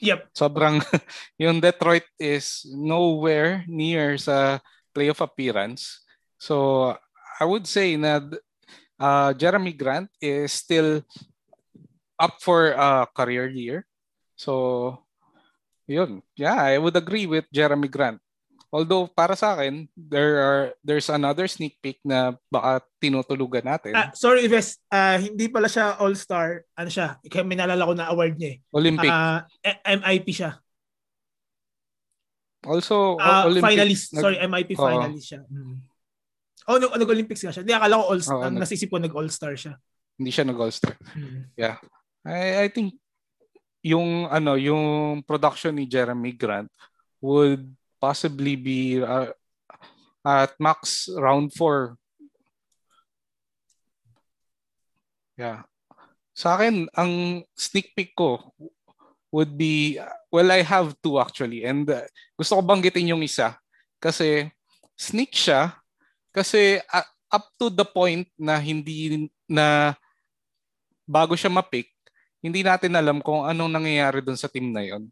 [SPEAKER 2] Yep.
[SPEAKER 1] Sobrang *laughs* yung Detroit is nowhere near sa playoff appearance. So I would say na uh, Jeremy Grant is still up for a career year So, yun. Yeah, I would agree with Jeremy Grant. Although para sa akin, there are there's another sneak peek na baka tinutulugan natin.
[SPEAKER 2] Uh, sorry, Ives, uh, hindi pala siya all-star. Ano siya? Kaya may nalala ko na award niya eh.
[SPEAKER 1] Olympic.
[SPEAKER 2] Uh, MIP siya.
[SPEAKER 1] Also,
[SPEAKER 2] uh, Olympic. Finalist. Nag- sorry, MIP uh, finalist siya. Hmm. Oh, nag- nag-Olympics nga siya. Hindi, akala ko all oh, ang nag- nasisip ko nag-all-star siya.
[SPEAKER 1] Hindi siya nag-all-star. Hmm. Yeah. I, I think yung ano yung production ni Jeremy Grant would possibly be uh, at max round 4 yeah. Sa akin ang sneak peek ko would be well I have two actually. And uh, gusto ko banggitin yung isa kasi sneak siya kasi uh, up to the point na hindi na bago siya ma-pick hindi natin alam kung anong nangyayari doon sa team na yon.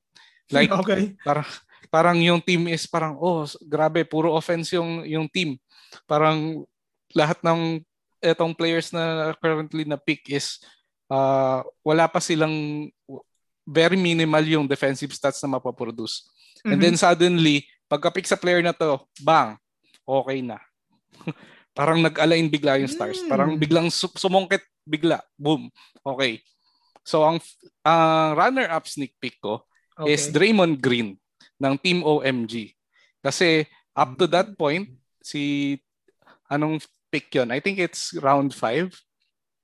[SPEAKER 1] Like *laughs* okay. parang parang yung team is parang oh grabe puro offense yung yung team. Parang lahat ng etong players na currently na pick is uh, wala pa silang very minimal yung defensive stats na mapaproduce. Mm-hmm. And then mm-hmm. suddenly, pagka-pick sa player na to, bang, okay na. *laughs* Parang nag-align bigla yung stars. Mm. Parang biglang sumungkit bigla. Boom. Okay. So ang uh, runner-up sneak peek ko okay. is Draymond Green ng Team OMG. Kasi up to that point, si anong pick yon? I think it's round 5.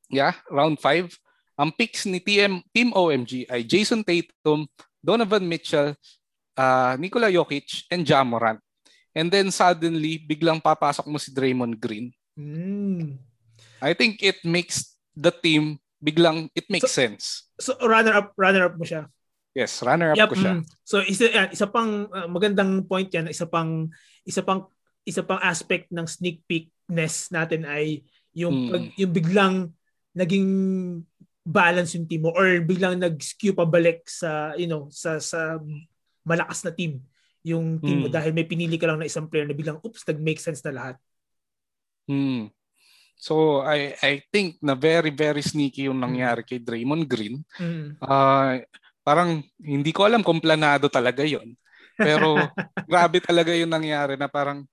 [SPEAKER 1] Yeah, round 5. Ang picks ni TM, Team OMG ay Jason Tatum, Donovan Mitchell, uh, Nikola Jokic, and Jamoran. And then suddenly, biglang papasok mo si Draymond Green.
[SPEAKER 2] Mm.
[SPEAKER 1] I think it makes the team biglang it makes so, sense.
[SPEAKER 2] So runner up runner up mo siya.
[SPEAKER 1] Yes, runner up yep, ko siya. Mm.
[SPEAKER 2] So isa yan, isa pang uh, magandang point yan, isa pang isa pang isa pang aspect ng sneak peekness natin ay yung mm. pag, yung biglang naging balance yung team mo or biglang nag-skew pabalik sa you know sa sa malakas na team yung team mm. mo dahil may pinili ka lang na isang player na biglang oops nag-make sense na lahat.
[SPEAKER 1] Hmm. So I I think na very very sneaky yung nangyari kay Draymond Green.
[SPEAKER 2] Mm.
[SPEAKER 1] Uh, parang hindi ko alam kung planado talaga 'yon. Pero *laughs* grabe talaga yung nangyari na parang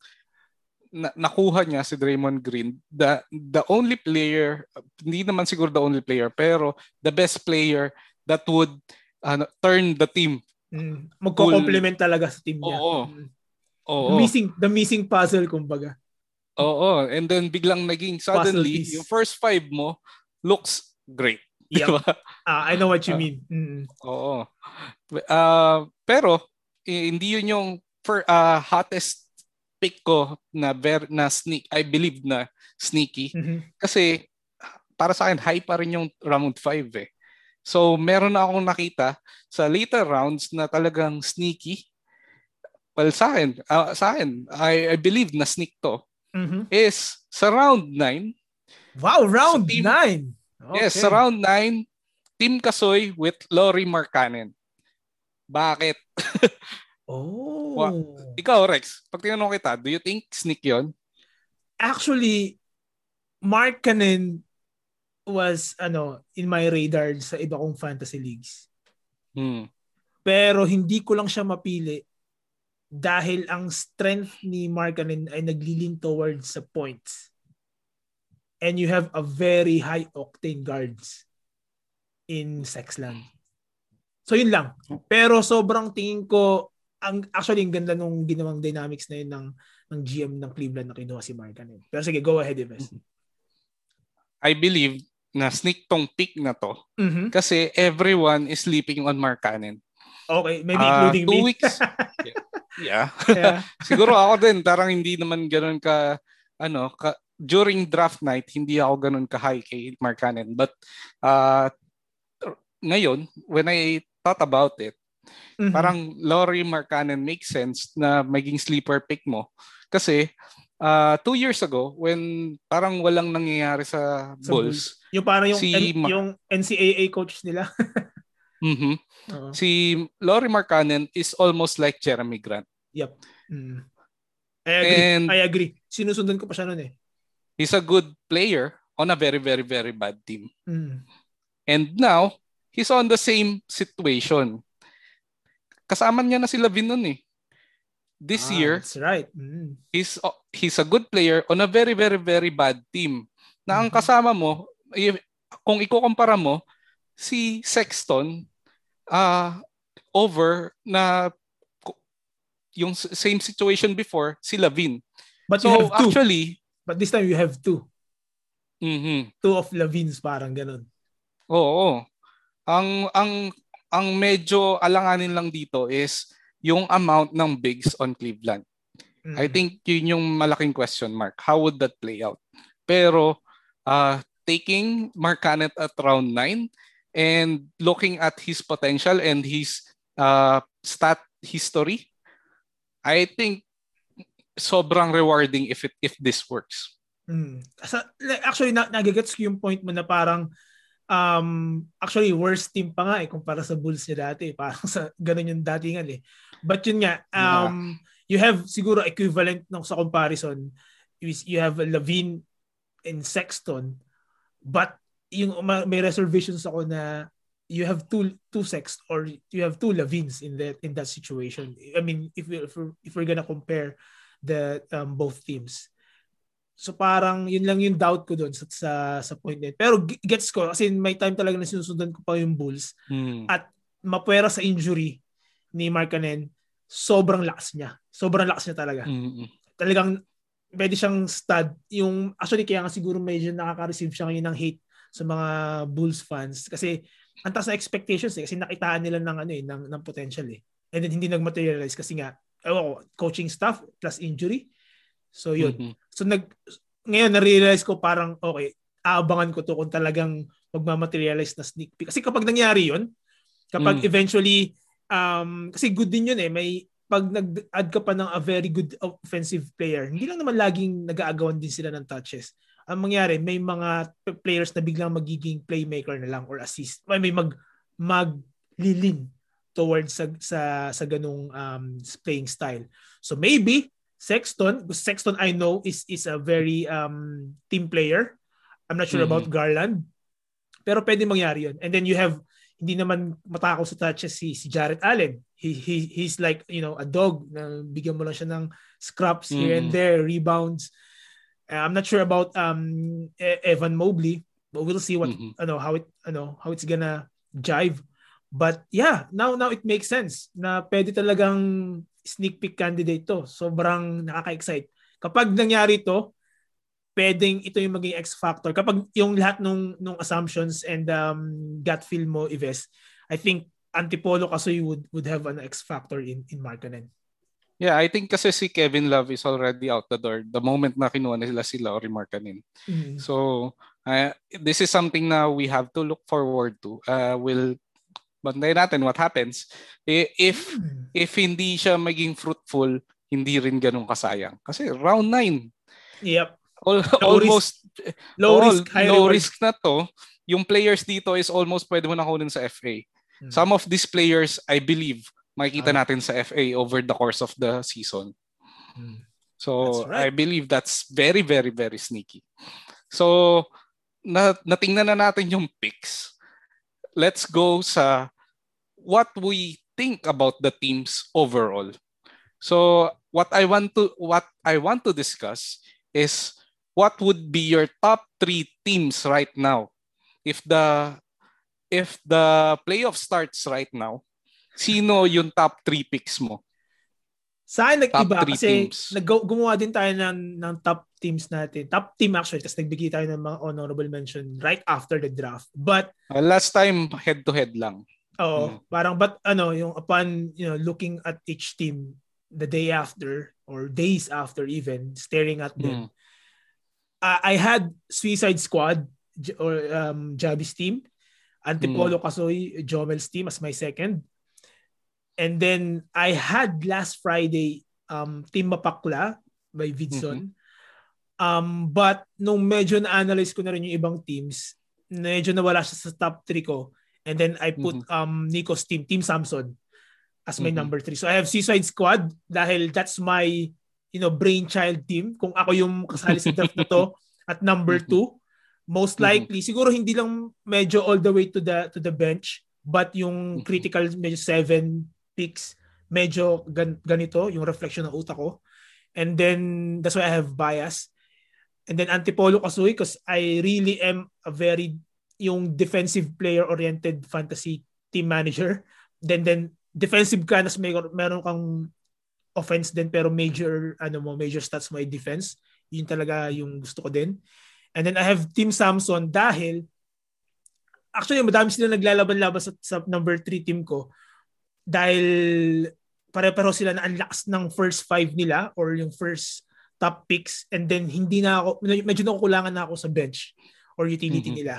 [SPEAKER 1] na, nakuha niya si Draymond Green the the only player hindi naman siguro the only player pero the best player that would uh, turn the team
[SPEAKER 2] mm. magko-complement talaga sa team niya.
[SPEAKER 1] Oo.
[SPEAKER 2] Mm.
[SPEAKER 1] Oo.
[SPEAKER 2] The missing the missing puzzle kumbaga.
[SPEAKER 1] Oo, and then biglang naging suddenly yung first five mo looks great.
[SPEAKER 2] Yep. Diba? Uh, I know what you mean.
[SPEAKER 1] Mm. Oo. Uh, pero hindi yun yung for uh, hottest pick ko na ver na sneak I believe na sneaky
[SPEAKER 2] mm-hmm.
[SPEAKER 1] kasi para sa akin high pa rin yung round 5 eh. So meron na akong nakita sa later rounds na talagang sneaky. Well sa akin, uh, sa akin I, I believe na sneak to
[SPEAKER 2] mm-hmm.
[SPEAKER 1] is sa round 9.
[SPEAKER 2] Wow, round 9. Okay.
[SPEAKER 1] Yes, sa round 9, Team Kasoy with Lori Markkanen. Bakit? *laughs*
[SPEAKER 2] oh.
[SPEAKER 1] Wow. Ikaw, Rex, pag tinanong kita, do you think sneak yon?
[SPEAKER 2] Actually, Markkanen was ano in my radar sa iba kong fantasy leagues.
[SPEAKER 1] Hmm.
[SPEAKER 2] Pero hindi ko lang siya mapili dahil ang strength ni Markkanen ay naglilin towards sa points. And you have a very high octane guards in Sexland. So yun lang. Pero sobrang tingin ko ang actually ang ganda nung ginawang dynamics na yun ng ng GM ng Cleveland na kinuha si Markkanen. Pero sige, go ahead, Ives.
[SPEAKER 1] I believe na sneak tong pick na to
[SPEAKER 2] mm-hmm.
[SPEAKER 1] kasi everyone is sleeping on Markkanen.
[SPEAKER 2] Okay, maybe uh, including
[SPEAKER 1] two
[SPEAKER 2] me.
[SPEAKER 1] weeks. *laughs* yeah. Yeah. *laughs* Siguro ako din, parang hindi naman ganoon ka, ano, ka, during draft night, hindi ako ganoon ka high kay Mark Cannon. But uh, ngayon, when I thought about it, mm-hmm. parang Laurie Markkanen makes sense na maging sleeper pick mo. Kasi uh, two years ago, when parang walang nangyayari sa, sa Bulls,
[SPEAKER 2] yung parang yung, si N- yung NCAA coach nila. *laughs*
[SPEAKER 1] Mm-hmm. Uh-huh. Si Laurie Markkanen is almost like Jeremy Grant.
[SPEAKER 2] Yep. Mm. I agree. And I agree. Sinusundan ko pa siya noon eh.
[SPEAKER 1] He's a good player on a very, very, very bad team.
[SPEAKER 2] Mm.
[SPEAKER 1] And now, he's on the same situation. Kasama niya na si Lavin noon eh. This
[SPEAKER 2] ah,
[SPEAKER 1] year,
[SPEAKER 2] that's right. Mm.
[SPEAKER 1] he's he's a good player on a very, very, very bad team. Na ang mm-hmm. kasama mo, kung ikukumpara mo, si Sexton uh, over na yung same situation before si Lavin.
[SPEAKER 2] But
[SPEAKER 1] so
[SPEAKER 2] you have two.
[SPEAKER 1] actually,
[SPEAKER 2] but this time you have two.
[SPEAKER 1] Mhm.
[SPEAKER 2] Two of Lavins parang ganun.
[SPEAKER 1] Oo. Ang ang ang medyo alanganin lang dito is yung amount ng bigs on Cleveland. Mm-hmm. I think yun yung malaking question mark. How would that play out? Pero uh, taking Mark Canet at round 9 and looking at his potential and his uh, stat history, I think sobrang rewarding if it if this works.
[SPEAKER 2] Mm. Actually, na, nagigets ko yung point mo na parang um, actually worst team pa nga eh kumpara sa Bulls niya dati. Parang sa ganun yung datingan eh. But yun nga, um, yeah. you have siguro equivalent ng sa comparison. You have Lavine and Sexton. But yung may reservations ako na you have two two sex or you have two Lavins in that in that situation. I mean, if we if we're, if we're gonna compare the um, both teams. So parang yun lang yung doubt ko doon sa, sa sa point net. Pero gets ko kasi may time talaga na sinusundan ko pa yung Bulls
[SPEAKER 1] hmm.
[SPEAKER 2] at mapwera sa injury ni Markkanen, sobrang lakas niya. Sobrang lakas niya talaga.
[SPEAKER 1] Mm-hmm.
[SPEAKER 2] Talagang pwede siyang stud. Yung, actually, kaya nga siguro medyo nakaka-receive siya ngayon ng hate sa mga Bulls fans. Kasi, ang taas na expectations eh. Kasi nakitaan nila ng, ano eh, ng, ng potential eh. And then, hindi nag-materialize kasi nga, oh, coaching staff plus injury. So, yun. Mm-hmm. So, nag, ngayon, na-realize ko parang, okay, aabangan ko to kung talagang magmamaterialize na sneak peek. Kasi kapag nangyari yun, kapag mm. eventually, um, kasi good din yun eh, may pag nag-add ka pa ng a very good offensive player, hindi lang naman laging nag-aagawan din sila ng touches. Ang mangyari, may mga players na biglang magiging playmaker na lang or assist. May, may mag maglilin towards sa sa sa ganung um, playing style. So maybe Sexton, Sexton I know is is a very um, team player. I'm not sure mm-hmm. about Garland. Pero pwede mangyari yun. And then you have hindi naman matakaw sa touches si si Jarrett Allen. He, he he's like, you know, a dog na bigyan mo lang siya ng scraps mm-hmm. here and mm. there, rebounds. Uh, I'm not sure about um e- Evan Mobley, but we'll see what mm-hmm. ano how it ano how it's gonna jive. But yeah, now now it makes sense na pwede talagang sneak peek candidate to. Sobrang nakaka-excite. Kapag nangyari to, pwedeng ito yung maging X factor. Kapag yung lahat nung nung assumptions and um, gut feel mo, Ives, I think Antipolo kasi would would have an X factor in in Markkanen.
[SPEAKER 1] Yeah, I think kasi si Kevin Love is already out the door the moment na kinuha nila si Lauri Markkanen. Mm-hmm. So, uh, this is something na we have to look forward to. Uh, we'll bantayan natin what happens. If mm. if hindi siya maging fruitful, hindi rin ganun kasayang. Kasi round 9.
[SPEAKER 2] Yep.
[SPEAKER 1] All, low almost risk, low all, risk, high low risk na to. Yung players dito is almost pwede mo na kunin sa FA. Hmm. Some of these players, I believe, makikita ah. natin sa FA over the course of the season. Hmm. So, right. I believe that's very, very, very sneaky. So, na, natingnan na natin yung picks. Let's go sa what we think about the teams overall. So, what I want to what I want to discuss is what would be your top three teams right now if the if the playoff starts right now sino yung top three picks mo
[SPEAKER 2] sa akin nag-iba kasi nag gumawa din tayo ng, ng top teams natin. Top team actually, tapos nagbigay tayo ng mga honorable mention right after the draft. But
[SPEAKER 1] uh, last time head to head lang.
[SPEAKER 2] Oo, hmm. parang but ano, yung upon you know looking at each team the day after or days after even staring at them. Hmm uh, I had Suicide Squad or um, Javi's team, Antipolo mm. Kasoy, Jomel's team as my second. And then I had last Friday um, Team Mapakla by Vidson. Mm-hmm. Um, but nung medyo na-analyze ko na rin yung ibang teams, medyo nawala siya sa top 3 ko. And then I put mm-hmm. um, Nico's team, Team Samson, as my mm-hmm. number 3. So I have Suicide Squad dahil that's my you know, brainchild team, kung ako yung kasali sa draft na to *laughs* at number mm-hmm. two, most mm-hmm. likely, mm-hmm. siguro hindi lang medyo all the way to the to the bench, but yung mm-hmm. critical medyo seven picks, medyo gan- ganito, yung reflection ng utak ko. And then, that's why I have bias. And then Antipolo Kasuy because I really am a very yung defensive player-oriented fantasy team manager. Then, then defensive ka, nas may, meron kang offense din pero major ano mo major stats mo ay defense yun talaga yung gusto ko din and then I have Team Samson dahil actually madami sila naglalaban-laban sa, sa number 3 team ko dahil pare-pareho sila na unlocks ng first five nila or yung first top picks and then hindi na ako medyo nakukulangan na ako sa bench or utility mm-hmm. nila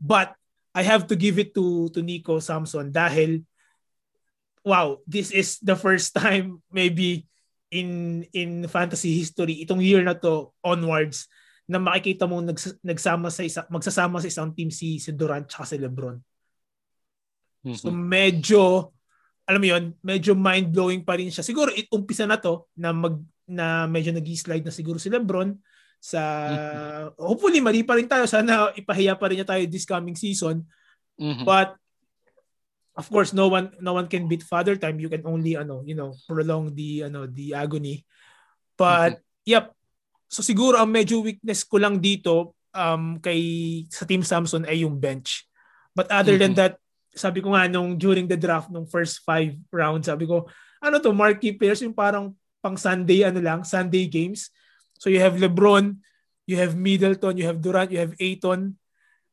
[SPEAKER 2] but I have to give it to to Nico Samson dahil wow, this is the first time maybe in in fantasy history itong year na to onwards na makikita mo nags, nagsama sa isa magsasama sa isang team si si Durant at si LeBron. Mm-hmm. So medyo alam mo 'yon, medyo mind-blowing pa rin siya. Siguro umpisa na to na mag na medyo nag-slide na siguro si LeBron sa mm-hmm. hopefully mali pa rin tayo sana ipahiya pa rin niya tayo this coming season. Mm-hmm. But of course no one no one can beat father time you can only ano you know prolong the ano the agony but mm-hmm. yep so siguro ang medyo weakness ko lang dito um kay sa team Samson ay yung bench but other mm-hmm. than that sabi ko nga nung during the draft nung first five rounds sabi ko ano to marquee players yung parang pang Sunday ano lang Sunday games So you have LeBron, you have Middleton, you have Durant, you have Aiton.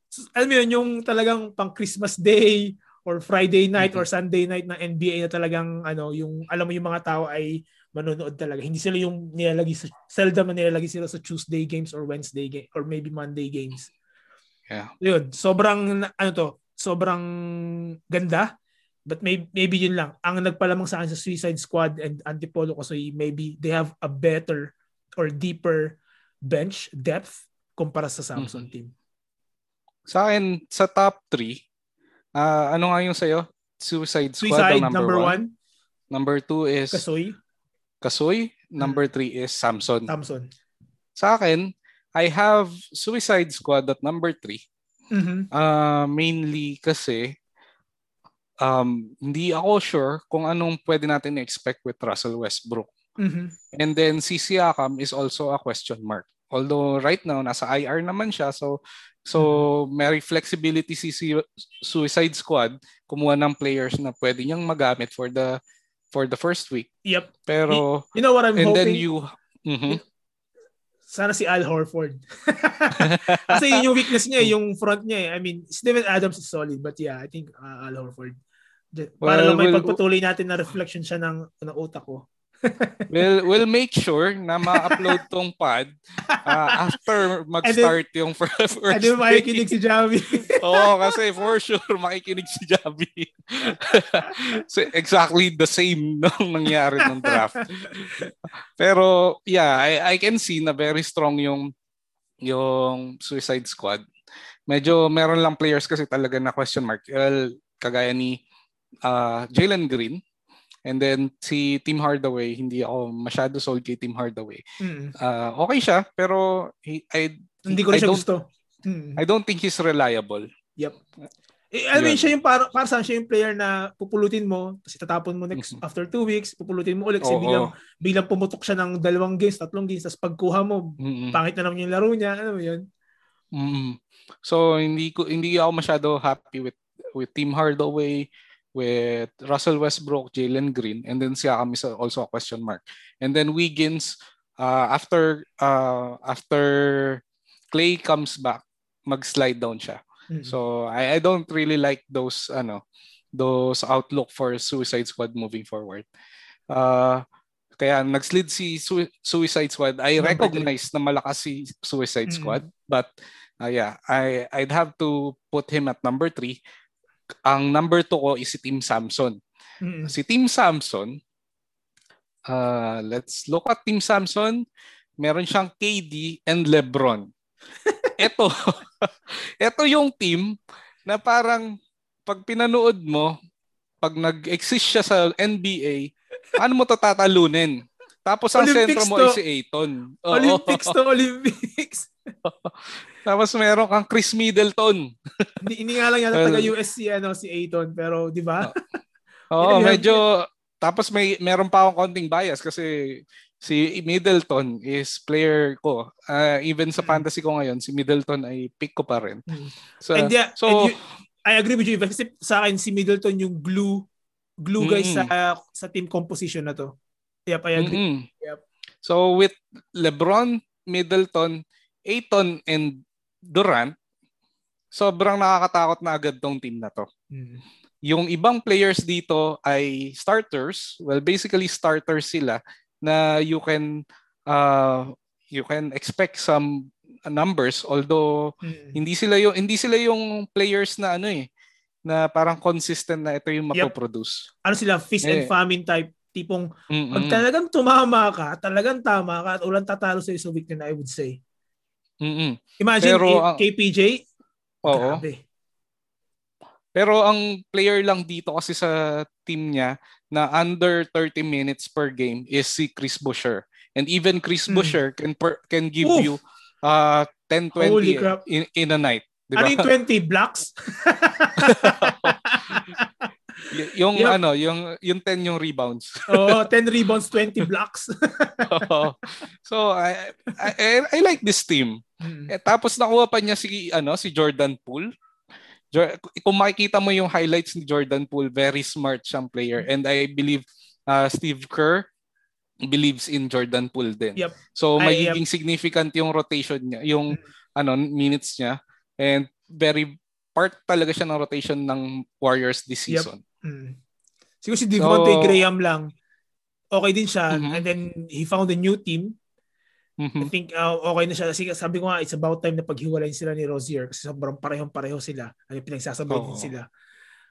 [SPEAKER 2] So, alam mo yun, yung talagang pang Christmas Day or Friday night mm-hmm. or Sunday night ng NBA na talagang ano, yung alam mo yung mga tao ay manonood talaga. Hindi sila yung nilalagay sa seldom na nilalagay sila sa Tuesday games or Wednesday game or maybe Monday games.
[SPEAKER 1] Yeah.
[SPEAKER 2] Yun, sobrang ano to, sobrang ganda. But maybe, maybe yun lang. Ang nagpalamang sa akin sa Suicide Squad and Antipolo kasi maybe they have a better or deeper bench depth kumpara sa Samsung mm-hmm. team.
[SPEAKER 1] Sa akin, sa top 3, uh, ah, ano nga yung sa'yo? Suicide Squad
[SPEAKER 2] Suicide,
[SPEAKER 1] ang number 1. Number 2 is
[SPEAKER 2] Kasoy.
[SPEAKER 1] Kasoy. Number 3 mm-hmm. is Samson.
[SPEAKER 2] Samson.
[SPEAKER 1] Sa akin, I have Suicide Squad at number 3.
[SPEAKER 2] Mm-hmm.
[SPEAKER 1] Uh, mainly kasi um, hindi ako sure kung anong pwede natin expect with Russell Westbrook.
[SPEAKER 2] Mm-hmm.
[SPEAKER 1] And then si Siakam is also a question mark. Although right now nasa IR naman siya so so mm-hmm. may flexibility si Suicide Squad kumuha ng players na pwede niyang magamit for the for the first week.
[SPEAKER 2] Yep.
[SPEAKER 1] Pero
[SPEAKER 2] you, you know what I'm
[SPEAKER 1] and
[SPEAKER 2] hoping?
[SPEAKER 1] then you mm-hmm.
[SPEAKER 2] Sana si Al Horford. *laughs* Kasi yun yung weakness niya, yung front niya. Eh. I mean, Steven Adams is solid, but yeah, I think uh, Al Horford. Para well, lang may we'll, pagpatuloy natin na reflection siya ng, ng utak ko. *laughs*
[SPEAKER 1] we'll, we'll make sure na ma-upload tong pod uh, after mag-start then, yung *laughs* first
[SPEAKER 2] And then makikinig si Javi. *laughs*
[SPEAKER 1] Oo, kasi for sure makikinig si Javi. so, exactly the same nung nangyari ng draft. Pero yeah, I, I can see na very strong yung yung Suicide Squad. Medyo meron lang players kasi talaga na question mark. Well, kagaya ni uh, Jalen Green. And then si Tim Hardaway, hindi ako masyado sold kay Tim Hardaway.
[SPEAKER 2] Mm.
[SPEAKER 1] Uh, okay siya, pero he, I,
[SPEAKER 2] hindi ko rin siya gusto.
[SPEAKER 1] Mm. I don't think he's reliable.
[SPEAKER 2] Yep. Eh, I mean, siya yung para, para saan siya yung player na pupulutin mo, tapos itatapon mo next mm-hmm. after two weeks, pupulutin mo ulit kasi oh, bilang, oh. bilang pumutok siya ng dalawang games, tatlong games, tapos pagkuha mo, mm-hmm. pangit na naman yung laro niya, ano mo yun?
[SPEAKER 1] Mm-hmm. So, hindi ko hindi ako masyado happy with with Team Hardaway, with Russell Westbrook, Jalen Green, and then Siakam is also a question mark. And then Wiggins, uh, after uh, after Clay comes back, mag-slide down siya. Mm-hmm. So I, I don't really like those ano those outlook for Suicide Squad moving forward. Uh, kaya nag-slid si Su- Suicide Squad. I recognize na malakas si Suicide Squad, mm-hmm. but uh, yeah, I I'd have to put him at number three ang number 2 ko is si Team Samson.
[SPEAKER 2] Mm-hmm.
[SPEAKER 1] Si Team Samson, uh, let's look at Team Samson. Meron siyang KD and LeBron. *laughs* ito, ito *laughs* yung team na parang pag pinanood mo, pag nag-exist siya sa NBA, ano mo to tatalunin? Tapos ang Olympics sentro mo to. ay si Aiton.
[SPEAKER 2] Oo. Olympics to, *laughs* Olympics.
[SPEAKER 1] Tapos meron kang Chris Middleton. *laughs*
[SPEAKER 2] hindi, hindi nga lang yata taga USC ano, si Aiton, pero di ba?
[SPEAKER 1] Oo, oh, medyo tapos may meron pa akong konting bias kasi si Middleton is player ko. Uh, even sa hmm. fantasy ko ngayon, si Middleton ay pick ko pa rin.
[SPEAKER 2] Hmm. So, and yeah, so and you, I agree with you. Kasi sa akin si Middleton yung glue glue guys mm-hmm. sa sa team composition na to. Yep, I agree.
[SPEAKER 1] Mm-hmm.
[SPEAKER 2] Yep.
[SPEAKER 1] So with LeBron, Middleton, Aiton and Durant, sobrang nakakatakot na agad tong team na to.
[SPEAKER 2] Mm.
[SPEAKER 1] Yung ibang players dito ay starters. Well, basically starters sila na you can uh, you can expect some numbers although mm. hindi sila yung hindi sila yung players na ano eh na parang consistent na ito yung mapoproduce.
[SPEAKER 2] Yep. Ano sila feast eh. and famine type tipong Mm-mm. pag talagang tumama ka, talagang tama ka at ulan tatalo sa isang week na I would say.
[SPEAKER 1] Mm-mm.
[SPEAKER 2] Imagine Pero, ang, KPJ.
[SPEAKER 1] Oo. Grabe. Pero ang player lang dito kasi sa team niya na under 30 minutes per game is si Chris Boucher. And even Chris mm. Boucher can per, can give Oof. you uh 10 20 in, in a night.
[SPEAKER 2] Diba? Ano yung 20 blocks? *laughs*
[SPEAKER 1] y- yung yep. ano, yung yung 10 yung rebounds. *laughs*
[SPEAKER 2] oh, 10 rebounds, 20 blocks. *laughs*
[SPEAKER 1] oh. So I, I I like this team.
[SPEAKER 2] Hmm.
[SPEAKER 1] Eh, tapos nakuha pa niya si ano si Jordan Poole. Kung makikita mo yung highlights ni Jordan Poole, very smart siyang player. And I believe uh, Steve Kerr believes in Jordan Poole din.
[SPEAKER 2] Yep.
[SPEAKER 1] So magiging significant yung rotation niya, yung ano minutes niya and very part talaga siya ng rotation ng Warriors this
[SPEAKER 2] Yep.
[SPEAKER 1] season.
[SPEAKER 2] Mm. Siguro si Devontae
[SPEAKER 1] So-
[SPEAKER 2] Graham lang, okay din siya.
[SPEAKER 1] Mhm.
[SPEAKER 2] And then he found a new team. I
[SPEAKER 1] Mhm.
[SPEAKER 2] think uh, okay na siya. Kasi sabi ko nga, it's about time na paghiwalayin sila ni Rozier kasi sobrang parehong-pareho sila. Ano, pinagsasabay din sila.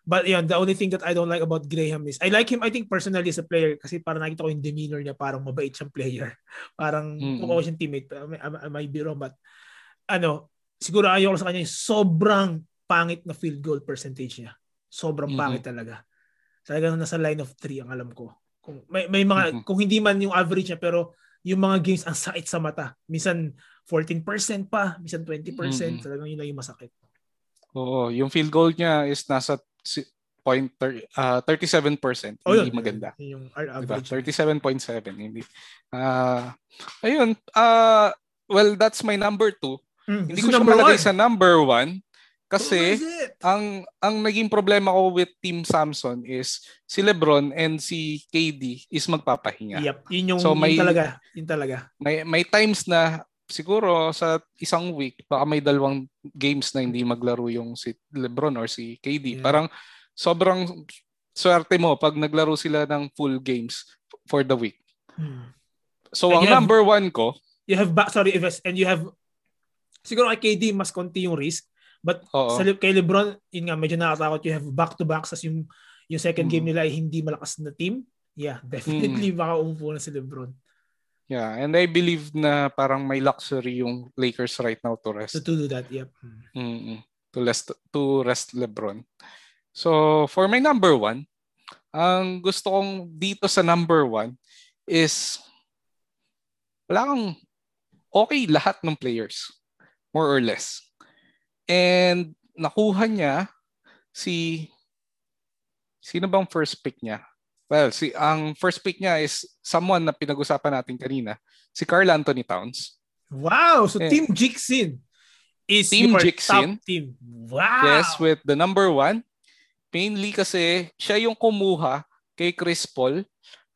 [SPEAKER 2] But yun, the only thing that I don't like about Graham is, I like him, I think personally as a player kasi parang nakita ko yung demeanor niya, parang mabait siyang player. *laughs* Parang kung ako siyang teammate, I, I, I might be wrong, but ano, siguro ayaw ko sa kanya yung sobrang pangit na field goal percentage niya. Sobrang
[SPEAKER 1] Mhm.
[SPEAKER 2] pangit talaga. Talagang nasa line of three ang alam ko. Kung may, may mga
[SPEAKER 1] Mhm.
[SPEAKER 2] kung hindi man yung average niya pero yung mga games ang sakit sa mata. Minsan 14% pa, minsan 20%,
[SPEAKER 1] Mhm.
[SPEAKER 2] talagang yun lang yung masakit.
[SPEAKER 1] Oo, yung field goal niya is nasa point thir- ah, 37%.
[SPEAKER 2] Oh,
[SPEAKER 1] hindi
[SPEAKER 2] yun,
[SPEAKER 1] maganda.
[SPEAKER 2] Yun yung
[SPEAKER 1] Diba?
[SPEAKER 2] average.
[SPEAKER 1] 37.7 hindi. Ah, ayun, ah well that's my number two.
[SPEAKER 2] Mm,
[SPEAKER 1] Hindi ko siya malagay
[SPEAKER 2] one.
[SPEAKER 1] sa number one kasi ang ang naging problema ko with Team Samson is si LeBron and si KD is magpapahinga.
[SPEAKER 2] Yep, yun yung,
[SPEAKER 1] So,
[SPEAKER 2] yun
[SPEAKER 1] may-
[SPEAKER 2] talaga. Yun talaga.
[SPEAKER 1] May may times na siguro sa isang week baka may dalawang games na hindi maglaro yung si LeBron or si KD.
[SPEAKER 2] Yeah.
[SPEAKER 1] Parang sobrang swerte mo pag naglaro sila ng full games for the week.
[SPEAKER 2] Hmm.
[SPEAKER 1] So
[SPEAKER 2] And
[SPEAKER 1] ang
[SPEAKER 2] have-
[SPEAKER 1] number one ko,
[SPEAKER 2] You have back, sorry, and you have, siguro kay KD mas konti yung risk, but
[SPEAKER 1] oo.
[SPEAKER 2] sa, kay LeBron, yun nga, medyo nakakatakot. You have back-to-back, sas yung, yung second
[SPEAKER 1] Mm.
[SPEAKER 2] game nila ay hindi malakas na team. Yeah, *laughs* definitely baka umupo na si LeBron.
[SPEAKER 1] Yeah, and I believe na parang may luxury yung Lakers right now to rest.
[SPEAKER 2] So to do that, yep.
[SPEAKER 1] Mm-mm. To rest to rest LeBron. So for my number one, ang gusto kong dito sa number one is wala kang okay lahat ng players more or less. And nakuha niya si sino bang first pick niya? Well, si ang first pick niya is someone na pinag-usapan natin kanina, si Carl Anthony Towns.
[SPEAKER 2] Wow! So
[SPEAKER 1] Yeah.
[SPEAKER 2] Team Jixin is
[SPEAKER 1] Team
[SPEAKER 2] your
[SPEAKER 1] Jixin.
[SPEAKER 2] top team. Wow!
[SPEAKER 1] Yes, with the number one. Mainly kasi siya yung kumuha kay Chris Paul.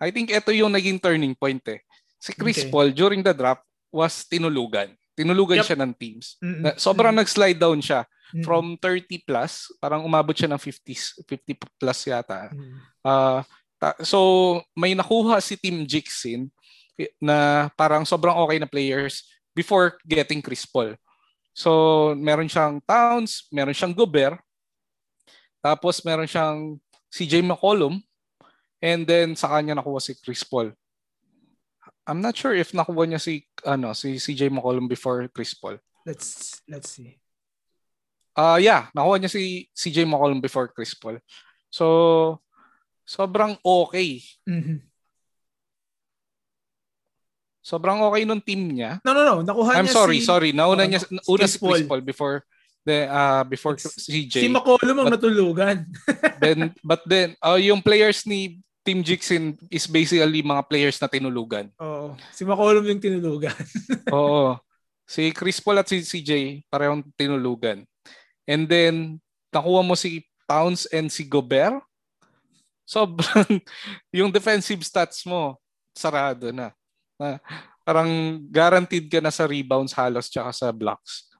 [SPEAKER 1] I think ito yung naging turning point eh. Si Chris
[SPEAKER 2] Okay.
[SPEAKER 1] Paul during the draft was tinulugan. Tinulugan
[SPEAKER 2] Yep.
[SPEAKER 1] siya ng teams.
[SPEAKER 2] Mm-mm.
[SPEAKER 1] Na- Sobrang nag-slide down siya
[SPEAKER 2] Mm-mm.
[SPEAKER 1] from 30 plus, parang umabot siya ng 50s, 50 plus yata.
[SPEAKER 2] Mm.
[SPEAKER 1] Ah, ta- so may nakuha si Team Jixin eh, na parang sobrang okay na players before getting Chris Paul. So meron siyang Towns, meron siyang Gobert, tapos meron siyang CJ McCollum, and then sa kanya nakuha si Chris Paul. I'm not sure if nakuha niya si ano si CJ McCollum before Chris Paul.
[SPEAKER 2] Let's let's see.
[SPEAKER 1] Ah, yeah, nakuha niya si CJ McCollum before Chris Paul. So sobrang okay
[SPEAKER 2] Mhm.
[SPEAKER 1] Sobrang okay nung team niya.
[SPEAKER 2] No, no, no. Nakuha
[SPEAKER 1] I'm
[SPEAKER 2] niya
[SPEAKER 1] sorry,
[SPEAKER 2] si,
[SPEAKER 1] sorry. Nauna
[SPEAKER 2] Oh,
[SPEAKER 1] niya
[SPEAKER 2] si
[SPEAKER 1] una
[SPEAKER 2] Chris
[SPEAKER 1] si Chris
[SPEAKER 2] Paul.
[SPEAKER 1] Before the uh before
[SPEAKER 2] Si
[SPEAKER 1] CJ.
[SPEAKER 2] McCollum ang
[SPEAKER 1] But-
[SPEAKER 2] natulugan. *laughs*
[SPEAKER 1] then but then uh, yung players ni Team Jixin is basically mga players na tinulugan.
[SPEAKER 2] Oo. Si McCollum yung tinulugan. *laughs*
[SPEAKER 1] Oo. Si Chris Paul at si CJ parehong tinulugan. And then nakuha mo si Towns and si Gobert. Sobrang *laughs* yung defensive stats mo sarado na. Na parang guaranteed ka na sa rebounds halos tsaka sa blocks.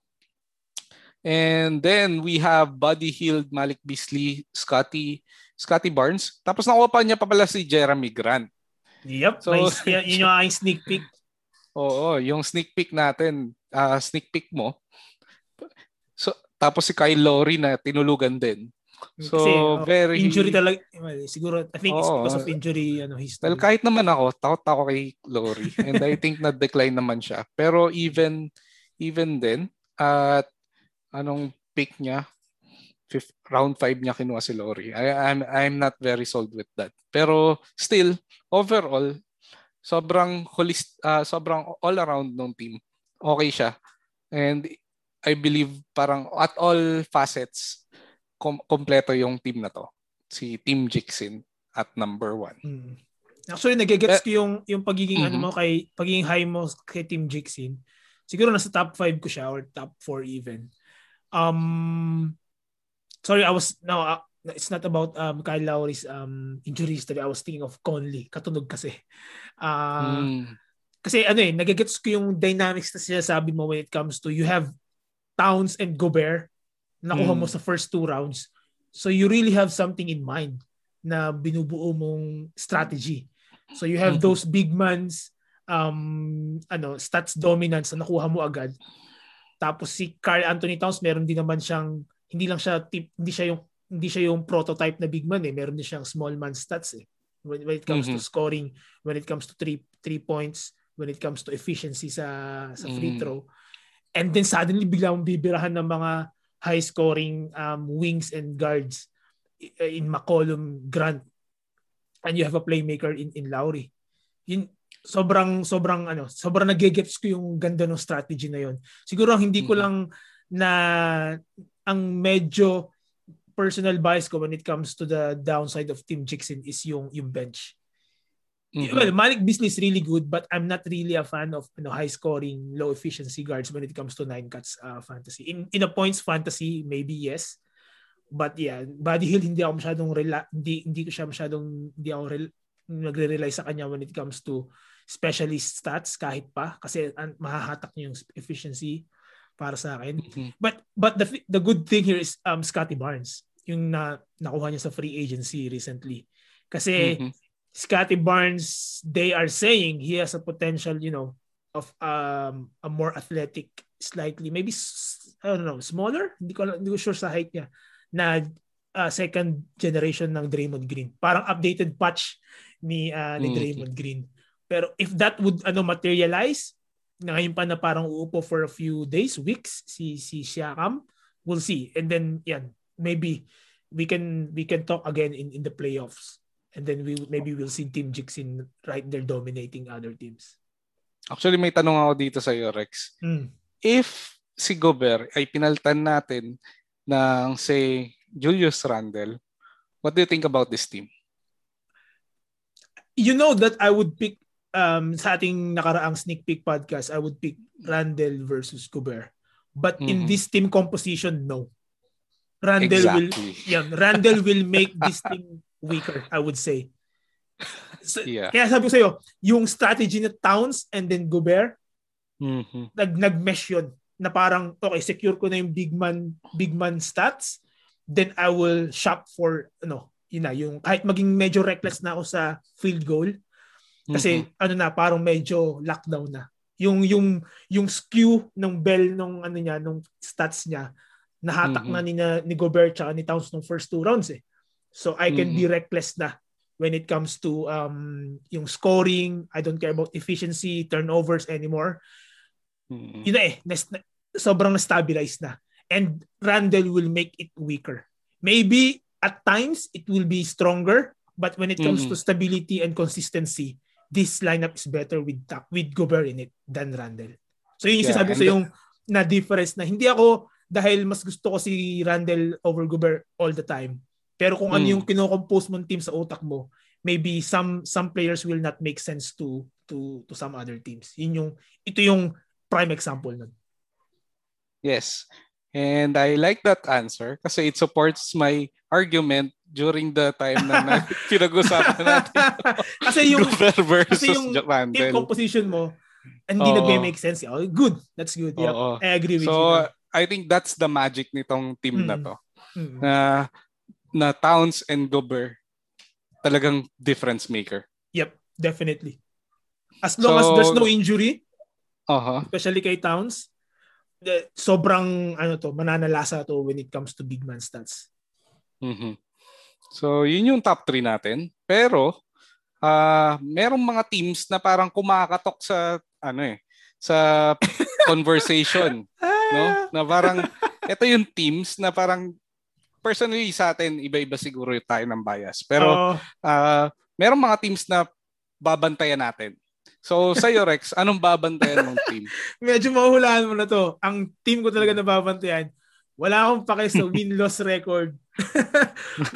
[SPEAKER 1] And then we have Buddy Hield, Malik Beasley, Scotty, Scotty Barnes. Tapos nakuha pa niya pa pala si Jeremy Grant.
[SPEAKER 2] yep.
[SPEAKER 1] So-
[SPEAKER 2] nice. Yun yung aking sneak peek.
[SPEAKER 1] Oo, yung sneak peek natin, ah sneak peek mo. So tapos si Kyle Lowry na tinulugan din. So
[SPEAKER 2] Kasi, oh,
[SPEAKER 1] very
[SPEAKER 2] injury talaga. well, Siguro, I think it's
[SPEAKER 1] Oo.
[SPEAKER 2] because of injury ano, history.
[SPEAKER 1] Well, kahit naman ako, takot ako kay Lowry. And I think *laughs* na-decline naman siya. Pero even even then, at anong pick niya, fifth, round 5 niya kinuha si Lowry. I, I'm, I'm not very sold with that. Pero still, overall, sobrang holist, ah, sobrang all around ng team. Okay siya. And I believe parang at all facets, kom- kompleto yung team na to. Si Team Jixin at number one.
[SPEAKER 2] Mm. Actually, nagigets
[SPEAKER 1] Eh,
[SPEAKER 2] ko yung, yung pagiging ano
[SPEAKER 1] mhm.
[SPEAKER 2] mo kay, pagiging high mo kay Team Jixin. Siguro nasa top 5 ko siya or top 4 even. Um, sorry, I was, no, uh, it's not about um, Kyle Lowry's um, injury history. I was thinking of Conley. Katunog kasi. Uh, mm. Kasi ano eh, nagigets ko yung dynamics na sinasabi mo when it comes to you have Towns and Gobert nakuha mm. mo sa first two rounds. So you really have something in mind na binubuo mong strategy. So you have mm-hmm. those big mans um ano stats dominance na nakuha mo agad. Tapos si Carl Anthony Towns meron din naman siyang hindi lang siya tip, hindi siya yung hindi siya yung prototype na big man eh. Meron din siyang small man stats eh. When, when it comes mm-hmm. to scoring, when it comes to three three points, when it comes to efficiency sa sa free mm-hmm. throw. And then suddenly bigla mong bibirahan ng mga high scoring um, wings and guards in McCollum, Grant, and you have a playmaker in in Lowry. Yun, sobrang sobrang ano, sobrang nagegets ko yung ganda ng strategy na yon. Siguro hindi ko mm-hmm. lang na ang medyo personal bias ko when it comes to the downside of Team Jixin is yung yung bench. Mm-hmm. Well, Malik Beasley is really good, but I'm not really a fan of you know, high scoring, low efficiency guards when it comes to nine cuts uh, fantasy. In in a points fantasy, maybe yes. But yeah, Buddy Hill hindi ako masyadong rela- hindi hindi ko siya masyadong hindi ako rel- nagre-rely sa kanya when it comes to specialist stats kahit pa kasi an- mahahatak niya yung efficiency para sa akin. Mm-hmm. But but the the good thing here is um Scotty Barnes, yung na nakuha niya sa free agency recently. Kasi mm-hmm. Scotty Barnes, they are saying he has a potential, you know, of um a more athletic, slightly maybe I don't know, smaller, hindi ko hindi ko sure sa height niya na uh, second generation ng Draymond Green. Parang updated patch ni uh, ni mm-hmm. Draymond Green. Pero if that would ano materialize, ngayon pa na parang uupo for a few days, weeks si si Siakam. We'll see. And then yan, maybe we can we can talk again in in the playoffs. And then we maybe we'll see Team Jixin right there dominating other teams.
[SPEAKER 1] Actually may tanong ako dito sa iyo Rex. Mm. If si Gobert ay pinaltan natin ng say Julius Randle, what do you think about this team?
[SPEAKER 2] You know that I would pick um, sa ating nakaraang sneak peek podcast, I would pick Randall versus Gobert. But mm-hmm. in this team composition, no. Randall exactly. will yeah, Randall will make this team weaker, I would say. So, yeah. Kaya sabi ko sa iyo, yung strategy na Towns and then Gobert, mm-hmm. nag nag-mesh yun na parang okay, secure ko na yung big man big man stats, then I will shop for ano, yun na, yung kahit maging medyo reckless na ako sa field goal, kasi mm-hmm. ano na parang medyo lockdown na. Yung yung yung skew ng bell nung ano niya nung stats niya nahatak mm-hmm. na ni, na, ni Gobert tsaka ni Towns nung first two rounds eh. So I can mm-hmm. be reckless na when it comes to um yung scoring, I don't care about efficiency, turnovers anymore. Mm-hmm. Yun na eh, na, sobrang na-stabilize na. And Randall will make it weaker. Maybe at times it will be stronger, but when it comes mm-hmm. to stability and consistency, this lineup is better with with Gobert in it than Randall. So yun yung yeah, sasabi ko yung na difference na hindi ako dahil mas gusto ko si Randall over Gobert all the time. Pero kung mm. ano hmm. yung kino-compose mong team sa utak mo, maybe some some players will not make sense to to to some other teams. Yun yung ito yung prime example nun.
[SPEAKER 1] Yes. And I like that answer kasi it supports my argument during the time na *laughs* pinag-usapan natin. *laughs*
[SPEAKER 2] kasi yung versus kasi yung team composition mo hindi oh. nagme-make sense. Oh, good. That's good. Yeah. Oh, I agree with
[SPEAKER 1] so,
[SPEAKER 2] you. So,
[SPEAKER 1] I think that's the magic nitong team mm. na to. Mm. Na na Towns and Gobert talagang difference maker.
[SPEAKER 2] Yep, definitely. As long so, as there's no injury,
[SPEAKER 1] uh-huh.
[SPEAKER 2] especially kay Towns, sobrang ano to, mananalasa to when it comes to big man stats.
[SPEAKER 1] Mm-hmm. So, yun yung top 3 natin. Pero, uh, merong mga teams na parang kumakatok sa, ano eh, sa *laughs* conversation. no? Na parang, ito yung teams na parang, personally sa atin, iba-iba siguro yung tayo ng bias. Pero, uh, merong mga teams na babantayan natin. So, sa iyo, Rex, anong babantayan mong team? *laughs*
[SPEAKER 2] Medyo mahulaan mo na to. Ang team ko talaga na babantayan, wala akong pake sa win-loss record.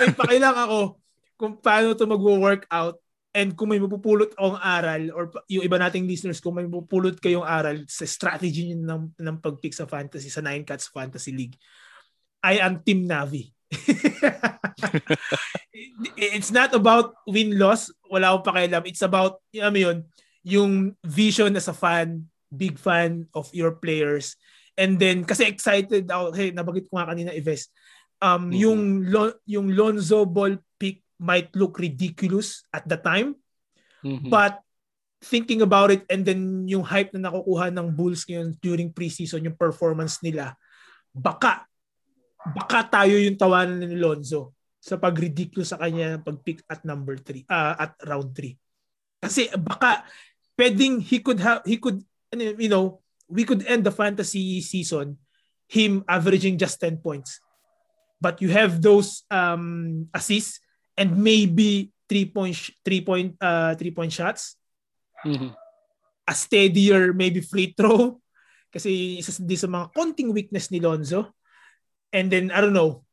[SPEAKER 2] May pake lang ako kung paano to magwo-workout and kung may mapupulot akong aral or yung iba nating listeners kung may mapupulot kayong aral sa strategy niyo ng, ng pag-pick sa fantasy, sa 9 Cats Fantasy League, I am Team Navi. *laughs* It's not about win-loss. Wala akong pakialam. It's about, alam mo yun, yung vision as a fan, big fan of your players. And then, kasi excited ako, hey, nabagit ko nga kanina, Ives, um, mm-hmm. yung, yung Lonzo ball pick might look ridiculous at the time. Mm-hmm. But thinking about it and then yung hype na nakukuha ng Bulls ngayon during preseason, yung performance nila, baka baka tayo yung tawanan ni Lonzo sa pag-ridiculous sa kanya pag-pick at number 3 uh, ah, at round 3. Kasi baka pwedeng he could have he could you know, we could end the fantasy season him averaging just 10 points. But you have those um assists and maybe 3 point 3 point uh 3 point shots. Mm-hmm. A steadier maybe free throw *laughs* kasi isa din sa mga konting weakness ni Lonzo. And then I don't know,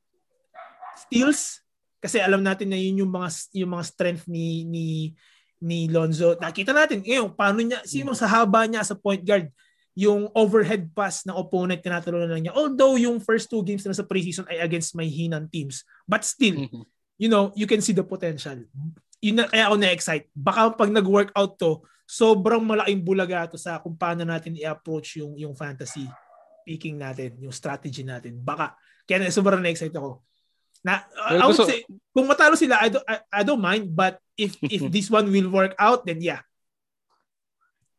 [SPEAKER 2] steals kasi alam natin na yun yung mga yung mga strength ni ni ni Lonzo. Nakita natin ngayon paano niya sino sa haba niya sa point guard yung overhead pass ng opponent tinatulunan lang niya. Although yung first two games na sa preseason ay against my hinang teams. But still, mm-hmm. you know, you can see the potential. Yun na, kaya ako na-excite. Baka pag nag-workout to, sobrang malaking bulaga to sa kung paano natin i-approach yung, yung fantasy picking natin, yung strategy natin. Baka kaya sobrang na-excite ako. Na, well, I would so, say, kung matalo sila, I don't, I, I don't mind. But if if *laughs* this one will work out, then yeah.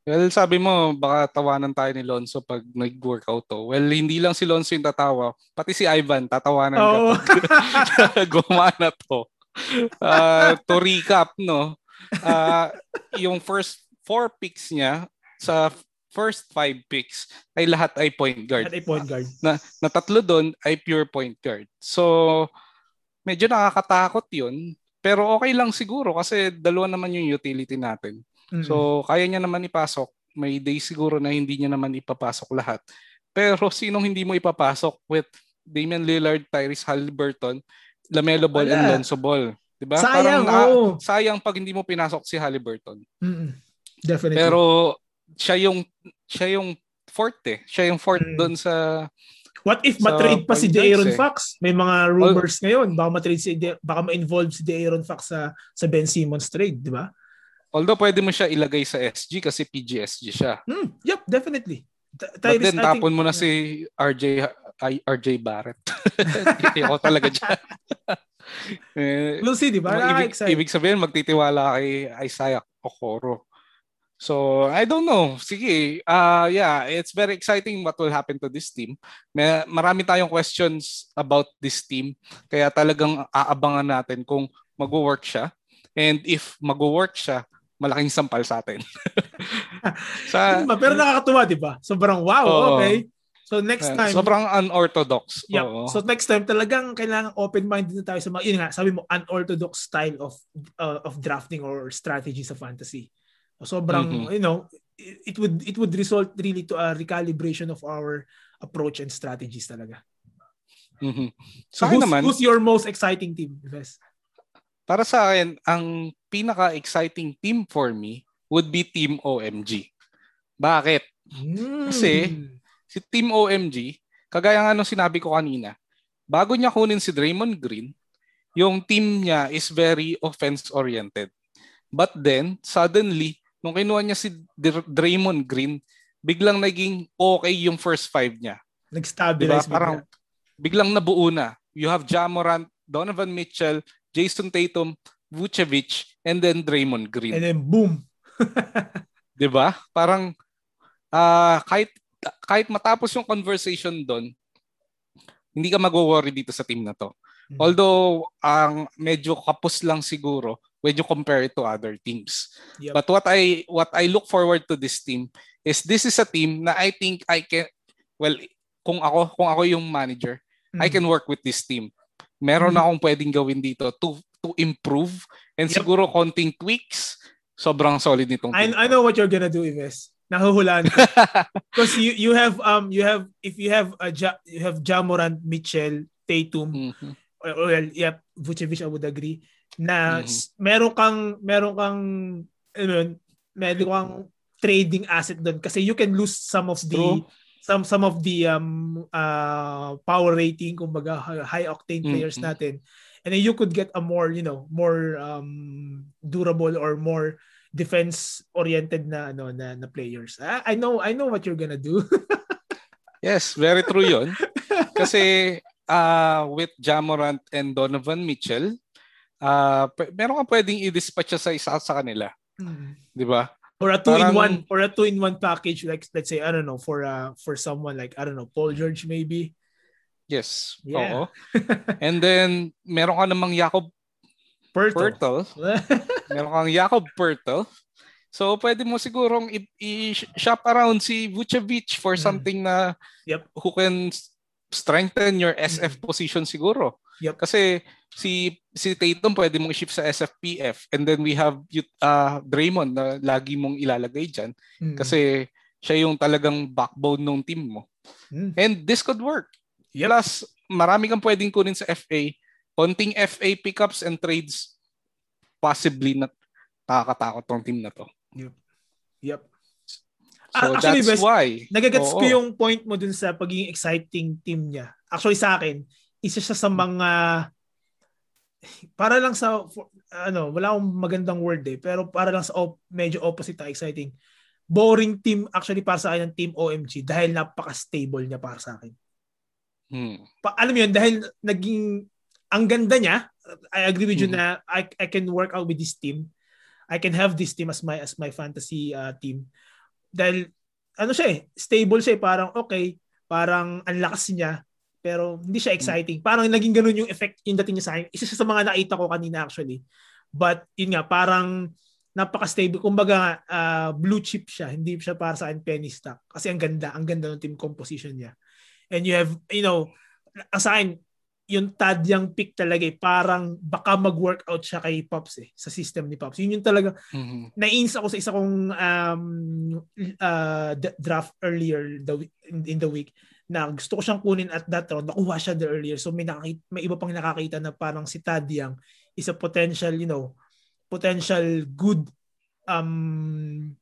[SPEAKER 1] Well, sabi mo, baka tawanan tayo ni Lonzo pag nag-workout to. Well, hindi lang si Lonzo yung tatawa. Pati si Ivan, tatawanan oh. ka *laughs* gumana to. Uh, to recap, no? Uh, yung first four picks niya sa first five picks ay lahat ay point guard.
[SPEAKER 2] Lahat ay point guard.
[SPEAKER 1] Na, na tatlo doon ay pure point guard. So, medyo nakakatakot yun. Pero okay lang siguro kasi dalawa naman yung utility natin. Mm-hmm. So, kaya niya naman ipasok. May day siguro na hindi niya naman ipapasok lahat. Pero sinong hindi mo ipapasok with Damian Lillard, Tyrese Halliburton, Lamelo Ball, Wala. and Lonzo Ball? Diba?
[SPEAKER 2] Sayang,
[SPEAKER 1] Parang,
[SPEAKER 2] oh.
[SPEAKER 1] sayang pag hindi mo pinasok si Halliburton.
[SPEAKER 2] Mm-hmm. Definitely.
[SPEAKER 1] Pero siya yung siya yung fourth eh. Siya yung fourth mm. doon sa
[SPEAKER 2] What if matrade pa si De'Aaron eh. Fox? May mga rumors well, ngayon baka matrade si De- baka ma-involve si De'Aaron Fox sa sa Ben Simmons trade, di ba?
[SPEAKER 1] Although pwede mo siya ilagay sa SG kasi PGSG siya.
[SPEAKER 2] Mm, yep, definitely.
[SPEAKER 1] T- But then tapon think, mo na si RJ RJ Barrett. *laughs* Ako talaga diyan.
[SPEAKER 2] eh, *laughs* we'll see, di ba?
[SPEAKER 1] Ibig, ibig sabihin, magtitiwala kay Isaiah Okoro. So, I don't know. Sige, uh, yeah, it's very exciting what will happen to this team. May, marami tayong questions about this team. Kaya talagang aabangan natin kung mag-work siya. And if mag-work siya, malaking sampal sa atin. *laughs*
[SPEAKER 2] sa, Pero nakakatuwa, di ba? Sobrang wow, oh, okay. So next time
[SPEAKER 1] sobrang unorthodox.
[SPEAKER 2] Yep. Oo. So next time talagang kailangan open-minded na tayo sa mga yun nga, sabi mo unorthodox style of uh, of drafting or strategy sa fantasy. Sobrang, mm-hmm. you know, it, would it would result really to a recalibration of our approach and strategies talaga.
[SPEAKER 1] Mm-hmm.
[SPEAKER 2] So who's, naman, who's your most exciting team, Ves?
[SPEAKER 1] Para sa akin, ang pinaka-exciting team for me would be Team OMG. Bakit? Mm. Kasi si Team OMG, kagaya nga nung sinabi ko kanina, bago niya kunin si Draymond Green, yung team niya is very offense-oriented. But then, suddenly, nung kinuha niya si Draymond Green, biglang naging okay yung first five niya.
[SPEAKER 2] Nag-stabilize
[SPEAKER 1] diba? Parang biglang nabuo na. You have Jamorant, Donovan Mitchell, Jason Tatum, Vucevic, and then Draymond Green.
[SPEAKER 2] And then boom. *laughs*
[SPEAKER 1] 'Di ba? Parang uh, kahit kahit matapos yung conversation doon, hindi ka mag-worry dito sa team na to. Mm-hmm. Although ang medyo kapos lang siguro when you compare it to other teams. Yep. But what I what I look forward to this team is this is a team na I think I can well kung ako kung ako yung manager, mm-hmm. I can work with this team. Meron mm-hmm. akong pwedeng gawin dito to to improve and yep. siguro konting tweaks sobrang solid nitong.
[SPEAKER 2] I, I know what you're gonna do, Ives. Nahuhulaan. *laughs* Because you you have um you have if you have a ja, you have Jamoran, Mitchell, Tatum, mm-hmm. well, yep, Vucevic I would agree na mm-hmm. meron kang meron kang ano, meron kang trading asset doon kasi you can lose some of the True. Some some of the um uh power rating kumbaga high octane players mm-hmm. natin. And then you could get a more you know more um durable or more defense oriented na ano na, na players. I, I know I know what you're gonna do. *laughs*
[SPEAKER 1] Yes very true yon kasi uh with Jamorant and Donovan Mitchell uh meron ka pwedeng i-dispatch sa isa sa kanila. Mm-hmm. di ba
[SPEAKER 2] or a two Parang, in one or a two in one package like let's say I don't know for uh for someone like I don't know Paul George maybe
[SPEAKER 1] yes yeah. oo *laughs* and then meron ka namang Jakob Pertle, *laughs* meron kang Jakob Pertle so pwede mo sigurong i-shop around si Vucevic for mm. something na
[SPEAKER 2] yep.
[SPEAKER 1] who can strengthen your SF mm. position siguro
[SPEAKER 2] yep.
[SPEAKER 1] kasi si si Tatum pwede mong i-shift sa SFPF and then we have uh, Draymond na lagi mong ilalagay diyan mm. kasi siya yung talagang backbone ng team mo. Mm. And this could work. Yep. Plus, marami kang pwedeng kunin sa FA. Konting FA pickups and trades possibly na nakakatakot tong team na to.
[SPEAKER 2] Yep. Yep.
[SPEAKER 1] So Actually, that's best, why.
[SPEAKER 2] Nagagets ko yung point mo dun sa pagiging exciting team niya. Actually sa akin, isa siya sa mga para lang sa for, ano, wala akong magandang word eh, pero para lang sa op, medyo opposite na exciting. Boring team actually para sa akin ng team OMG dahil napaka-stable niya para sa akin.
[SPEAKER 1] Hmm.
[SPEAKER 2] Pa, alam mo yun, dahil naging ang ganda niya, I agree with you hmm. na I, I can work out with this team. I can have this team as my as my fantasy uh, team. Dahil ano siya eh, stable siya eh, parang okay, parang ang lakas niya, pero hindi siya exciting. Parang naging ganun yung effect yung dating niya sa akin. Isa siya sa mga nakita ko kanina actually. But yun nga, parang napaka-stable. Kumbaga, uh, blue chip siya. Hindi siya para sa akin penny stock. Kasi ang ganda. Ang ganda ng team composition niya. And you have, you know, sa akin, yung tadyang pick talaga eh, parang baka mag-workout siya kay Pops eh, sa system ni Pops. Yun yung talaga, mm-hmm. naiins ako sa isa kong um, uh, draft earlier the, in, in the week na gusto ko siyang kunin at that round, nakuha siya the earlier. So may, nakakita, may iba pang nakakita na parang si Tadyang is a potential, you know, potential good um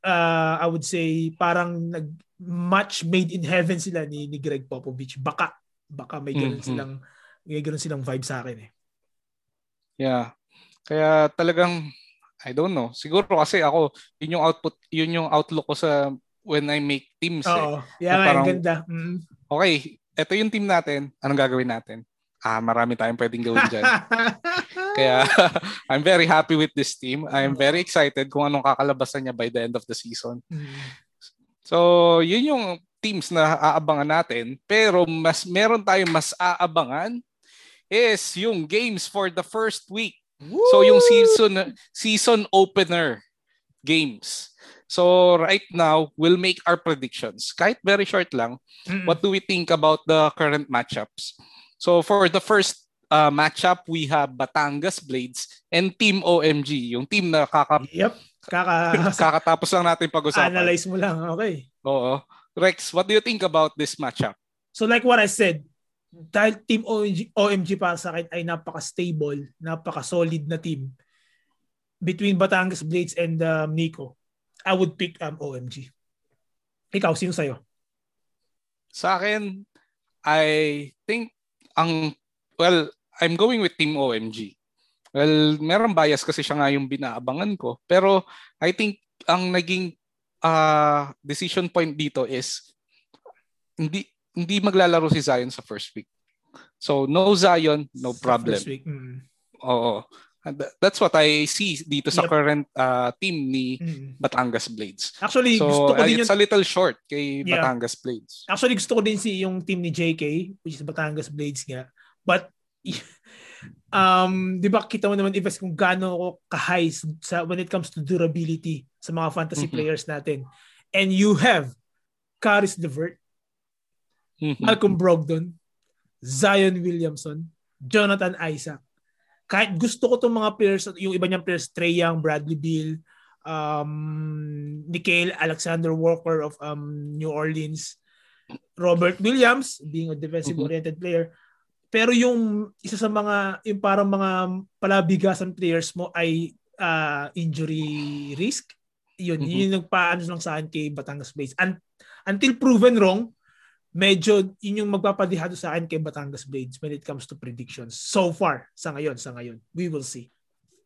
[SPEAKER 2] uh, I would say parang nag match made in heaven sila ni, ni Greg Popovich. Baka baka may ganoon mm-hmm. silang may ganoon silang vibe sa akin eh.
[SPEAKER 1] Yeah. Kaya talagang I don't know. Siguro kasi ako, yun yung output, yun yung outlook ko sa when I make teams
[SPEAKER 2] Oo. eh. Yeah, parang, ganda. Mm.
[SPEAKER 1] Okay, ito yung team natin. Anong gagawin natin? Ah, marami tayong pwedeng gawin dyan. *laughs* Kaya *laughs* I'm very happy with this team. I'm very excited kung anong kakalabasan niya by the end of the season.
[SPEAKER 2] Mm.
[SPEAKER 1] So, yun yung teams na aabangan natin. Pero mas meron tayong mas aabangan is yung games for the first week. Woo! So yung season season opener games. So right now, we'll make our predictions. Kahit very short lang, mm-hmm. what do we think about the current matchups? So for the first uh, matchup, we have Batangas Blades and Team OMG, yung team na kaka
[SPEAKER 2] Yep. Kaka *laughs*
[SPEAKER 1] kakatapos lang natin pag-usapan.
[SPEAKER 2] Analyze mo lang, okay.
[SPEAKER 1] Oo. Rex, what do you think about this matchup?
[SPEAKER 2] So like what I said, dahil Team OMG, OMG para sa akin ay napaka-stable, napaka-solid na team between Batangas Blades and um, Nico. I would pick um, OMG. Ikaw, sino sa'yo?
[SPEAKER 1] Sa akin, I think ang, well, I'm going with Team OMG. Well, meron bias kasi siya nga yung binaabangan ko. Pero I think ang naging uh, decision point dito is hindi hindi maglalaro si Zion sa first week. So no Zion, no problem.
[SPEAKER 2] First week. Mm.
[SPEAKER 1] Oo. That's what I see dito sa yep. current uh, team ni mm. Batangas Blades.
[SPEAKER 2] Actually,
[SPEAKER 1] so,
[SPEAKER 2] gusto ko din
[SPEAKER 1] it's yung... a little short kay yeah. Batangas Blades.
[SPEAKER 2] Actually, gusto ko din si yung team ni JK, which is Batangas Blades nga. But, *laughs* um, di ba kita mo naman, Ives, kung gaano ako ka-high sa, when it comes to durability sa mga fantasy mm-hmm. players natin. And you have Caris LeVert, mm-hmm. Malcolm Brogdon, Zion Williamson, Jonathan Isaac, kahit gusto ko tong mga players, yung iba niyang players, Trey Young, Bradley Beal, um, Nikhil Alexander Walker of um, New Orleans, Robert Williams, being a defensive-oriented mm-hmm. player. Pero yung isa sa mga, yung parang mga palabigasan players mo ay uh, injury risk. Yun, mm-hmm. yun yung nagpaano lang sa akin kay Batangas Blades. Un- until proven wrong, medyo yun yung magpapadihado sa akin kay Batangas Blades when it comes to predictions. So far, sa ngayon, sa ngayon. We will see.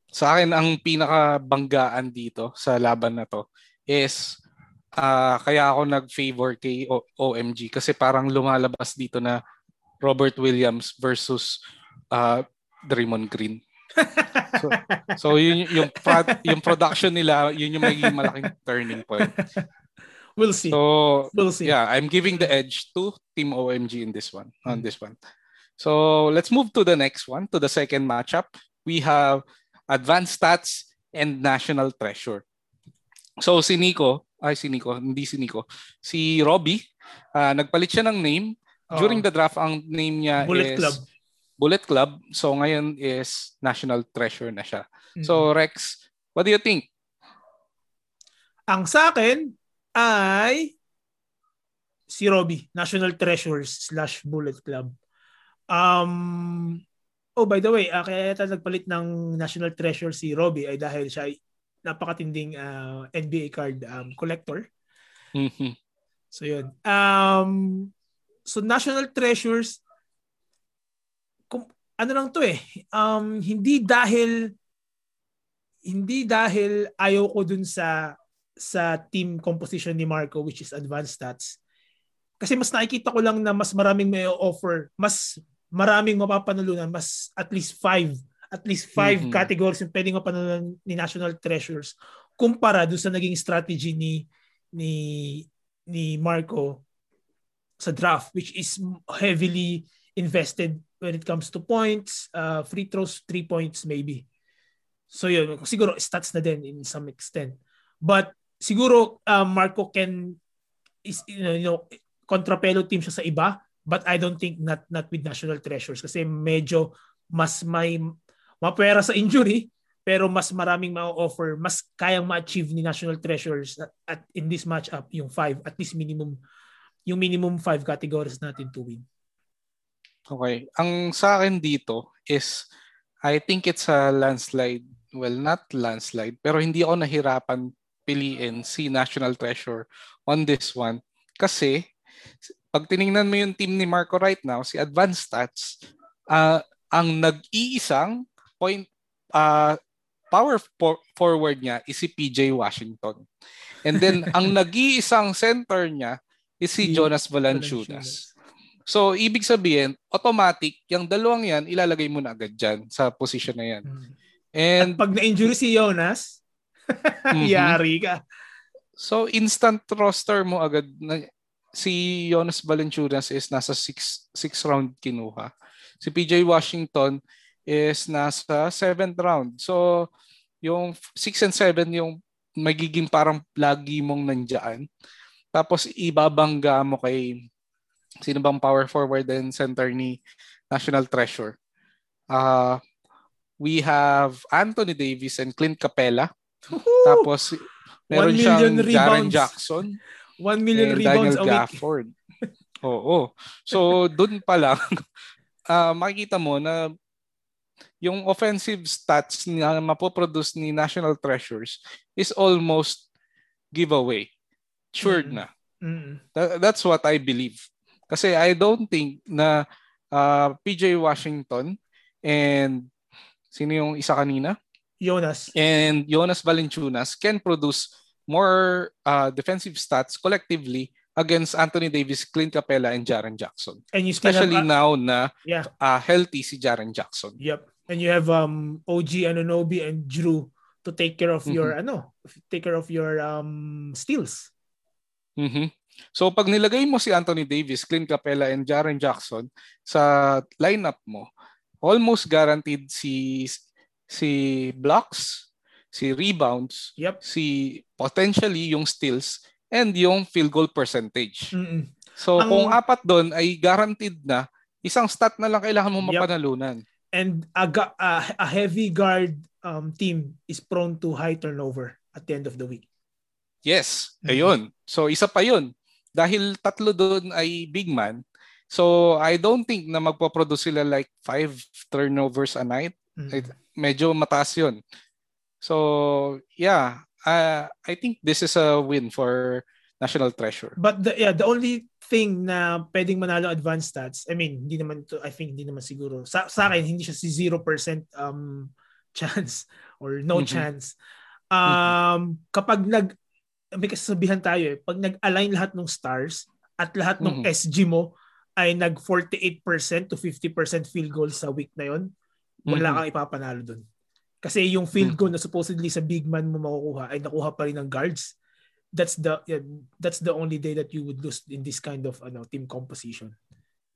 [SPEAKER 1] Sa akin, ang pinakabanggaan dito sa laban na to is uh, kaya ako nag-favor kay o- OMG kasi parang lumalabas dito na Robert Williams versus uh, Draymond Green *laughs* so, so yun yung pro- yung production nila, yun yung magiging malaking turning point.
[SPEAKER 2] We'll see.
[SPEAKER 1] So,
[SPEAKER 2] we'll see.
[SPEAKER 1] Yeah, I'm giving the edge to Team OMG in this one, on this one. So, let's move to the next one, to the second matchup. We have Advanced Stats and National Treasure. So, si Nico, ay si Nico, hindi si Nico, si Robbie, uh, nagpalit siya ng name. During the draft, ang name niya
[SPEAKER 2] Bullet
[SPEAKER 1] is
[SPEAKER 2] Club.
[SPEAKER 1] Bullet Club. So ngayon is National Treasure na siya. Mm-hmm. So Rex, what do you think?
[SPEAKER 2] Ang sa akin ay si Robbie, National Treasures slash Bullet Club. Um, oh, by the way, uh, kaya yata nagpalit ng National Treasure si Robbie ay dahil siya ay napakatinding uh, ah, NBA card um, collector.
[SPEAKER 1] Mm-hmm.
[SPEAKER 2] So yun. Um, so National Treasures, ano lang to eh, um, hindi dahil hindi dahil ayaw ko dun sa sa team composition ni Marco which is advanced stats. Kasi mas nakikita ko lang na mas maraming may offer, mas maraming mapapanalunan, mas at least five, at least five mm-hmm. categories yung pwedeng mapanalunan ni National Treasures kumpara dun sa naging strategy ni ni ni Marco sa draft which is heavily invested when it comes to points, uh, free throws, three points maybe. So yun, siguro stats na din in some extent. But siguro uh, Marco can is you know, you know kontrapelo team siya sa iba but I don't think not not with National Treasures kasi medyo mas may mapera sa injury pero mas maraming ma-offer, mas kayang ma-achieve ni National Treasures at, at in this matchup yung five, at least minimum yung minimum five categories natin to win.
[SPEAKER 1] Okay. Ang sa akin dito is I think it's a landslide. Well, not landslide, pero hindi ako nahirapan piliin si National Treasure on this one. Kasi, pag tiningnan mo yung team ni Marco right now, si Advanced Stats, uh, ang nag-iisang point uh, power for- forward niya is si PJ Washington. And then, *laughs* ang nag-iisang center niya is si Jonas Valanciunas. So, ibig sabihin, automatic, yung dalawang yan, ilalagay mo na agad dyan sa position na yan. Hmm.
[SPEAKER 2] And At pag na-injury si Jonas, mm-hmm. *laughs* yari ka.
[SPEAKER 1] So, instant roster mo agad. Na, si Jonas Valanciunas is nasa 6 6 round kinuha. Si PJ Washington is nasa 7th round. So, yung 6 and 7 yung magiging parang lagi mong nandiyan. Tapos ibabangga mo kay Sino bang power forward and center ni National Treasure? Uh, we have Anthony Davis and Clint Capella. Woo-hoo! Tapos meron siyang rebounds. Jaren Jackson.
[SPEAKER 2] 1 million rebounds
[SPEAKER 1] Daniel a Gafford. Oo. So, dun pa lang, uh, *laughs* makikita mo na yung offensive stats na mapoproduce ni National Treasures is almost giveaway. Sure mm-hmm. na.
[SPEAKER 2] Mm-hmm.
[SPEAKER 1] That, that's what I believe. Kasi I don't think na uh, PJ Washington and sino yung isa kanina?
[SPEAKER 2] Jonas.
[SPEAKER 1] And Jonas Valanciunas can produce more uh, defensive stats collectively against Anthony Davis, Clint Capella, and Jaren Jackson.
[SPEAKER 2] And you
[SPEAKER 1] Especially
[SPEAKER 2] have,
[SPEAKER 1] uh, now na
[SPEAKER 2] yeah.
[SPEAKER 1] uh, healthy si Jaren Jackson.
[SPEAKER 2] Yep. And you have um OG Anunobi and Drew to take care of your mm-hmm. ano, take care of your um steals.
[SPEAKER 1] Mhm. So pag nilagay mo si Anthony Davis, Clint Capella, and Jaren Jackson sa lineup mo, almost guaranteed si si blocks, si rebounds,
[SPEAKER 2] yep.
[SPEAKER 1] si potentially yung steals, and yung field goal percentage.
[SPEAKER 2] Mm-mm.
[SPEAKER 1] So Ang, kung apat doon ay guaranteed na, isang stat na lang kailangan mo yep. mapanalunan.
[SPEAKER 2] And a, a, a heavy guard um, team is prone to high turnover at the end of the week.
[SPEAKER 1] Yes, ayun. So isa pa yun dahil tatlo doon ay big man, so I don't think na magpo-produce sila like five turnovers a night. Mm-hmm. Medyo mataas yun. So, yeah, uh, I think this is a win for National Treasure.
[SPEAKER 2] But the yeah, the only thing na pwedeng manalo advanced stats, I mean, hindi naman to, I think hindi naman siguro. Sa, sa akin, hindi siya si 0% um, *laughs* chance or no mm-hmm. chance. Um, mm-hmm. Kapag nag, may kasasabihan tayo eh, pag nag-align lahat ng stars at lahat ng mm-hmm. SG mo ay nag 48% to 50% field goal sa week na yon, wala mm-hmm. kang ipapanalo doon. Kasi yung field goal na supposedly sa big man mo makukuha ay nakuha pa rin ng guards that's the yeah, that's the only day that you would lose in this kind of ano team composition.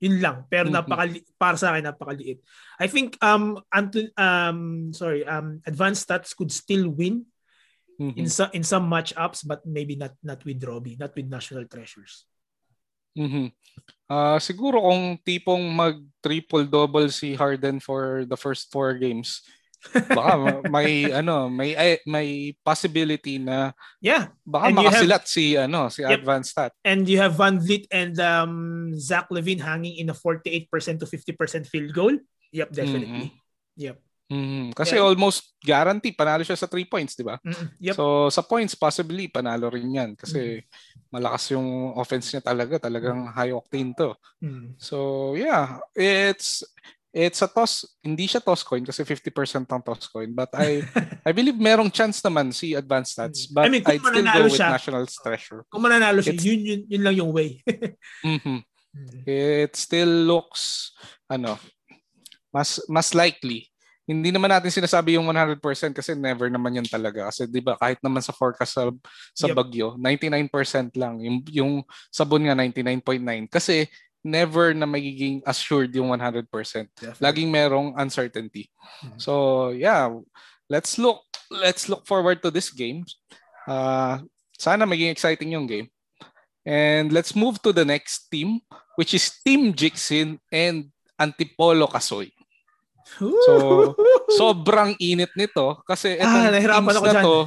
[SPEAKER 2] Yun lang. Pero mm-hmm. napakali para sa akin napakaliit. I think um Anton um sorry, um advanced stats could still win mm-hmm. in some in some matchups but maybe not not with Robbie, not with National Treasures.
[SPEAKER 1] Mhm. Uh, siguro kung tipong mag triple double si Harden for the first four games, baka *laughs* may ano, may may possibility na
[SPEAKER 2] yeah,
[SPEAKER 1] baka and makasilat have, si ano, si yep. advanced stat.
[SPEAKER 2] And you have Van Vliet and um Zach Levine hanging in a 48% to 50% field goal. Yep, definitely. Mm-hmm. Yep.
[SPEAKER 1] Mm, kasi yeah. almost guarantee panalo siya sa 3 points, di ba?
[SPEAKER 2] Mm-hmm. Yep.
[SPEAKER 1] So sa points possibly panalo rin 'yan kasi mm-hmm. malakas yung offense niya talaga, talagang high octane 'to. Mm-hmm. So yeah, it's it's a toss, hindi siya toss coin kasi 50% ang toss coin. But I *laughs* I believe merong chance naman si advanced stats. But I mean, I'd still go with siya, National Treasure.
[SPEAKER 2] Kung mananalo siya, yun, yun, yun lang yung way. *laughs*
[SPEAKER 1] mm-hmm. It still looks, ano, mas mas likely. Hindi naman natin sinasabi yung 100% kasi never naman yan talaga. Kasi 'di ba kahit naman sa forecast sa, sa yep. bagyo, 99% lang. Yung yung sabon nga 99.9 kasi never na magiging assured yung 100%. Definitely. Laging merong uncertainty. Mm-hmm. So, yeah, let's look let's look forward to this game. Uh, sana maging exciting yung game. And let's move to the next team, which is Team Jixin and Antipolo Kasoy. So, sobrang init nito kasi itong ah, teams na dyan. to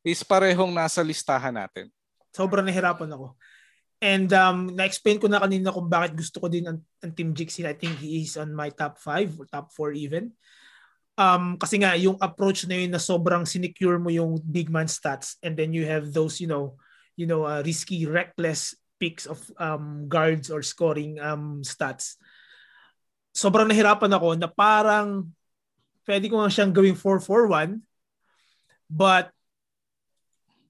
[SPEAKER 1] is parehong nasa listahan natin.
[SPEAKER 2] Sobrang nahirapan ako. And um, na-explain ko na kanina kung bakit gusto ko din ang, ang Team Jixin. I think he is on my top 5 or top 4 even. Um, kasi nga, yung approach na yun na sobrang sinecure mo yung big man stats and then you have those, you know, you know, uh, risky, reckless picks of um, guards or scoring um, stats. Sobrang nahirapan ako na parang pwede ko nga siyang gawing 4-4-1 but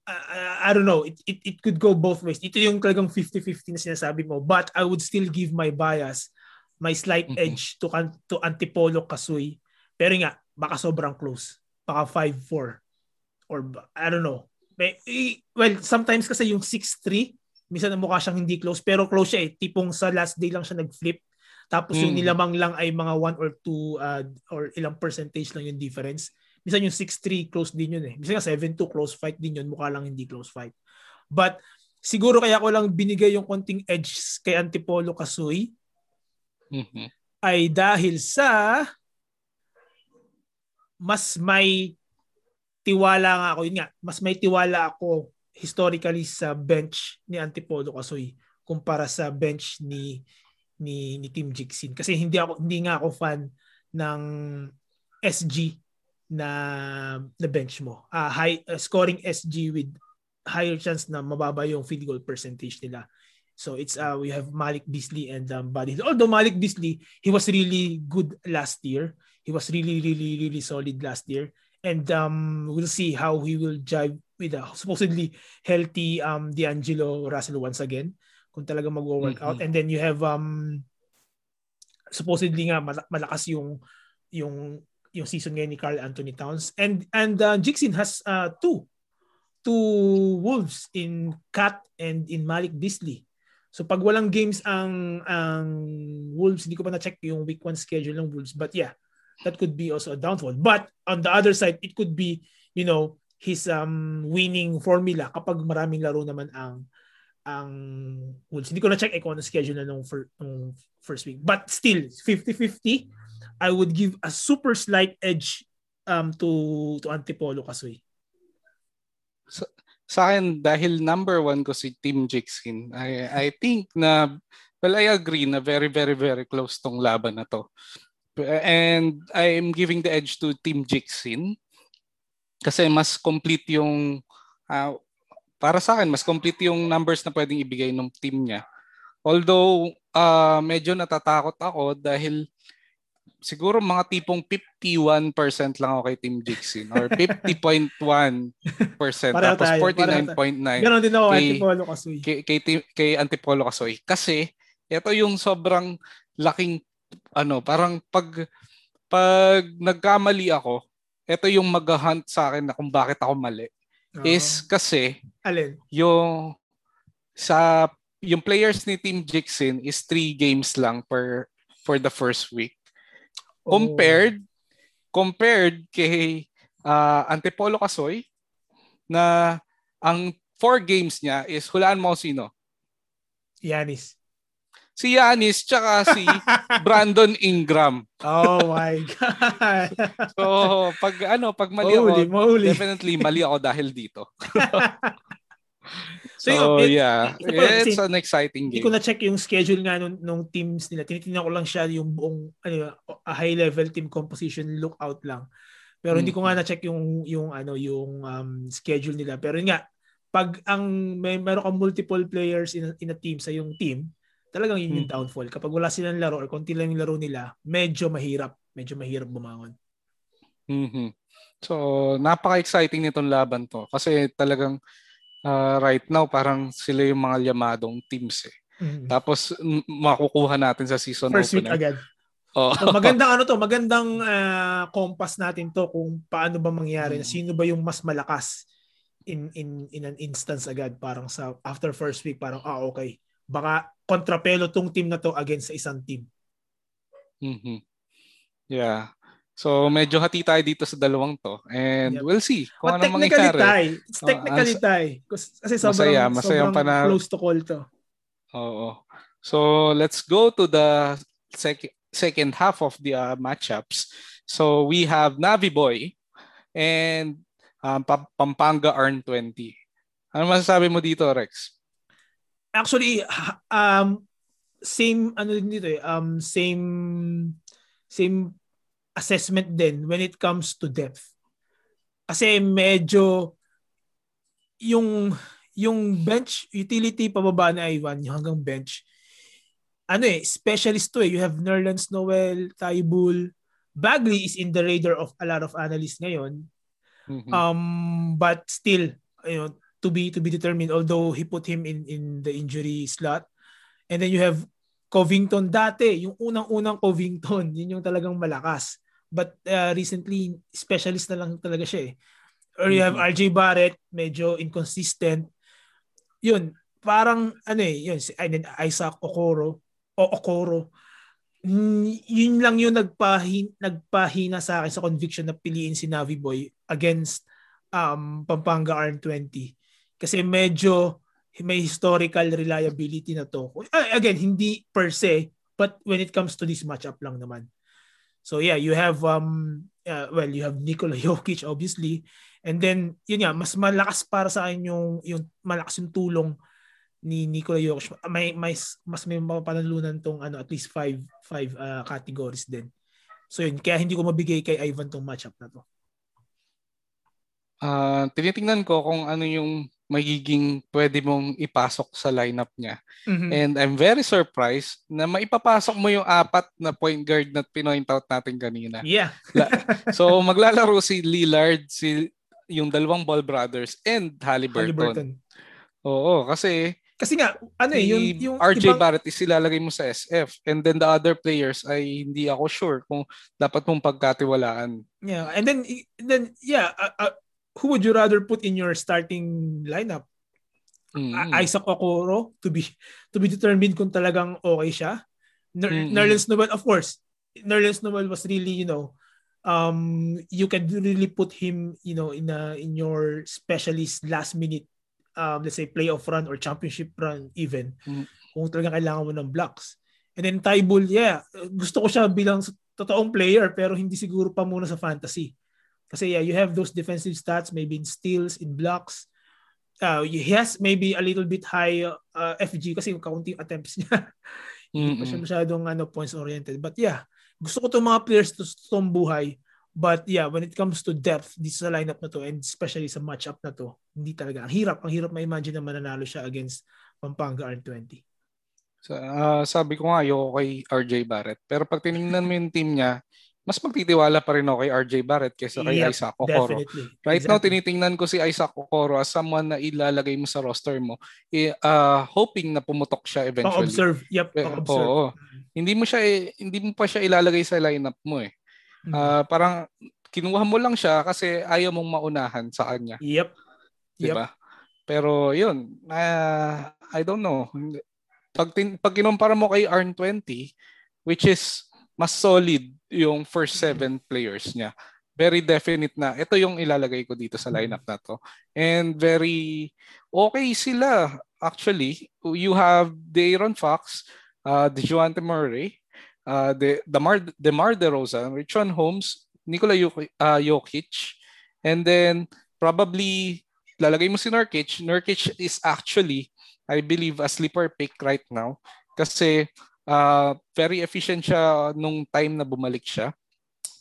[SPEAKER 2] I, I don't know, it, it, it could go both ways. Ito yung talagang 50-50 na sinasabi mo. But I would still give my bias, my slight mm-hmm. edge to, to Antipolo Kasoy. Pero nga, baka sobrang close. Baka 5-4. Or I don't know. Well, sometimes kasi yung 6-3, minsan mukha siyang hindi close, pero close siya eh. Tipong sa last day lang siya nag-flip. Tapos mm. yung nilamang lang ay mga 1 or 2 uh, or ilang percentage lang yung difference. Minsan yung 6-3 close din yun eh. Minsan nga 7-2 close fight din yun. Mukha lang hindi close fight. But siguro kaya ko lang binigay yung konting edge kay Antipolo Kasoy
[SPEAKER 1] mm-hmm.
[SPEAKER 2] ay dahil sa mas may tiwala nga ako. Yun nga, mas may tiwala ako historically sa bench ni Antipolo Kasoy kumpara sa bench ni ni ni Team Jixin kasi hindi ako hindi nga ako fan ng SG na na bench mo. Uh, high uh, scoring SG with higher chance na mababa yung field goal percentage nila. So it's uh we have Malik Beasley and um, Buddy. Although Malik Beasley, he was really good last year. He was really really really solid last year. And um we'll see how he will jive with a supposedly healthy um D'Angelo Russell once again kung talaga mag-work out. Mm-hmm. And then you have um supposedly nga malakas yung yung yung season ngayon ni Carl Anthony Towns. And and uh, Jixin has uh, two two Wolves in Cat and in Malik Beasley. So pag walang games ang ang Wolves, hindi ko pa na-check yung week 1 schedule ng Wolves. But yeah, that could be also a downfall. But on the other side, it could be, you know, his um winning formula kapag maraming laro naman ang ang Wolves. Hindi ko na-check eh kung schedule na nung, fir- nung first week. But still, 50-50 I would give a super slight edge um, to to Antipolo Kasoy.
[SPEAKER 1] Sa, sa akin, dahil number one ko si Team Jixin, I, I think na, well, I agree na very, very, very close tong laban na to. And I'm giving the edge to Team Jixin kasi mas complete yung uh, para sa akin, mas complete yung numbers na pwedeng ibigay ng team niya. Although, uh, medyo natatakot ako dahil siguro mga tipong 51% lang ako kay Team Jixin or *laughs* 50.1% tapos 49.9
[SPEAKER 2] Ganon din ako kay Antipolo Kasoy.
[SPEAKER 1] Kay, kay, kay, kay Antipolo Kasoy. Kasi ito yung sobrang laking ano, parang pag pag nagkamali ako, ito yung mag-hunt sa akin na kung bakit ako mali. Uh, is kasi
[SPEAKER 2] alin?
[SPEAKER 1] Yung sa yung players ni Team Jixin is three games lang per for the first week. Oh. Compared compared kay uh, Antipolo Kasoy na ang four games niya is hulaan mo sino?
[SPEAKER 2] Yanis.
[SPEAKER 1] Si Yanis tsaka si *laughs* Brandon Ingram.
[SPEAKER 2] Oh my God. *laughs*
[SPEAKER 1] so, pag ano, pag mali
[SPEAKER 2] mauli,
[SPEAKER 1] ako,
[SPEAKER 2] mauli.
[SPEAKER 1] definitely mali ako dahil dito. *laughs*
[SPEAKER 2] so,
[SPEAKER 1] so
[SPEAKER 2] yun,
[SPEAKER 1] yeah,
[SPEAKER 2] it,
[SPEAKER 1] it's an exciting game.
[SPEAKER 2] Hindi ko na-check yung schedule nga nung, nung teams nila. Tinitingnan ko lang siya yung buong ano, a high-level team composition lookout lang. Pero mm-hmm. hindi ko nga na-check yung yung ano yung um, schedule nila. Pero yun nga, pag ang may meron kang multiple players in a, in a team sa yung team, talagang yun yung hmm. downfall. Kapag wala silang laro or konti lang yung laro nila, medyo mahirap. Medyo mahirap bumangon.
[SPEAKER 1] Mm-hmm. So, napaka-exciting nitong laban to. Kasi talagang uh, right now, parang sila yung mga yamadong teams eh. Mm-hmm. Tapos, m- makukuha natin sa season
[SPEAKER 2] First
[SPEAKER 1] opener.
[SPEAKER 2] week agad.
[SPEAKER 1] Oh.
[SPEAKER 2] so, magandang ano to, magandang uh, compass natin to kung paano ba mangyari, mm-hmm. sino ba yung mas malakas in in in an instance agad parang sa after first week parang ah okay baka kontrapelo tong team na to against sa isang team.
[SPEAKER 1] Mm-hmm. Yeah. So medyo hati tayo dito sa dalawang to and yep. we'll see kung
[SPEAKER 2] But
[SPEAKER 1] anong mangyayari.
[SPEAKER 2] Tie. It's technically oh, tie. Kasi sobrang, masaya, masaya sobrang pana... close to call to.
[SPEAKER 1] Oo. So let's go to the sec- second half of the uh, matchups. So we have Navi Boy and um, Pampanga Arn 20. Ano masasabi mo dito, Rex?
[SPEAKER 2] Actually, um, same, ano din dito eh, um, same, same assessment din when it comes to depth. Kasi medyo, yung, yung bench, utility pababa na Ivan, yung hanggang bench, ano eh, specialist to eh. You have Nerlens Noel, Taibul, Bagley is in the radar of a lot of analysts ngayon. Mm-hmm. Um, but still, you know, to be to be determined although he put him in in the injury slot. And then you have Covington dati yung unang-unang Covington *laughs* yun yung talagang malakas. But uh, recently specialist na lang talaga siya eh. Or you have mm-hmm. RJ Barrett medyo inconsistent. Yun parang ano eh yun si Isaac Okoro o Okoro. Mm, yun lang yung nagpahin, nagpahina sa akin sa conviction na piliin si Navi Boy against um, Pampanga RM20 kasi medyo may historical reliability na to. Again, hindi per se, but when it comes to this matchup lang naman. So yeah, you have um uh, well, you have Nikola *laughs* Jokic obviously. And then yun nga, mas malakas para sa akin yung yung malakas yung tulong ni Nikola Jokic. May, may mas may mapapanalunan tong ano at least five five uh, categories din. So yun, kaya hindi ko mabigay kay Ivan tong matchup na to.
[SPEAKER 1] Uh, tinitingnan ko kung ano yung magiging pwede mong ipasok sa lineup niya. Mm-hmm. And I'm very surprised na maipapasok mo yung apat na point guard na pinoint out natin kanina.
[SPEAKER 2] Yeah. *laughs*
[SPEAKER 1] so maglalaro si Lillard, si yung dalawang Ball Brothers and Halliburton. Halliburton. Oo, kasi
[SPEAKER 2] kasi nga ano eh yung yung
[SPEAKER 1] RJ ibang... Barrett is ilalagay mo sa SF and then the other players ay hindi ako sure kung dapat mong pagkatiwalaan.
[SPEAKER 2] Yeah, and then then yeah, uh, uh, who would you rather put in your starting lineup? Mm-hmm. Isaac Okoro to be to be determined kung talagang okay siya. Ner- mm-hmm. Nerlens Noel, of course. Nerlens Noel was really, you know, um, you can really put him, you know, in a, in your specialist last minute, um, let's say playoff run or championship run even. Mm-hmm. Kung talagang kailangan mo ng blocks. And then Tybull, yeah, gusto ko siya bilang totoong player pero hindi siguro pa muna sa fantasy. Kasi yeah, you have those defensive stats, maybe in steals, in blocks. Uh, he has maybe a little bit high uh, FG kasi yung kaunting attempts niya. *laughs* Hindi pa siya masyadong ano, points oriented. But yeah, gusto ko itong mga players to itong buhay. But yeah, when it comes to depth, this sa lineup na to and especially sa matchup na to, hindi talaga. Ang hirap, ang hirap ma-imagine na mananalo siya against Pampanga R20.
[SPEAKER 1] So, uh, sabi ko nga ayoko kay RJ Barrett. Pero pag tinignan mo yung team niya, mas magtitiwala pa rin ako kay RJ Barrett kaysa kay yep, Isaac Okoro.
[SPEAKER 2] Definitely.
[SPEAKER 1] Right exactly. now, tinitingnan ko si Isaac Okoro as someone na ilalagay mo sa roster mo, uh, hoping na pumutok siya eventually.
[SPEAKER 2] Pang-observe. Yep, pang-observe. Oo.
[SPEAKER 1] Hindi mo siya, hindi mo pa siya ilalagay sa lineup mo eh. Mm-hmm. Uh, parang kinuha mo lang siya kasi ayaw mong maunahan sa kanya.
[SPEAKER 2] Yep.
[SPEAKER 1] Diba? Yep. Pero yun, uh, I don't know. Pag, tin, pag kinumpara mo kay ARN20, which is mas solid yung first seven players niya, very definite na ito yung ilalagay ko dito sa lineup na to. And very okay sila actually. You have De'Aaron Fox, uh, DeJounte Murray, uh, De, Demar, Demar DeRozan, Richon Holmes, Nikola uh, Jokic, and then probably lalagay mo si Nurkic. Nurkic is actually, I believe, a sleeper pick right now kasi uh, very efficient siya nung time na bumalik siya.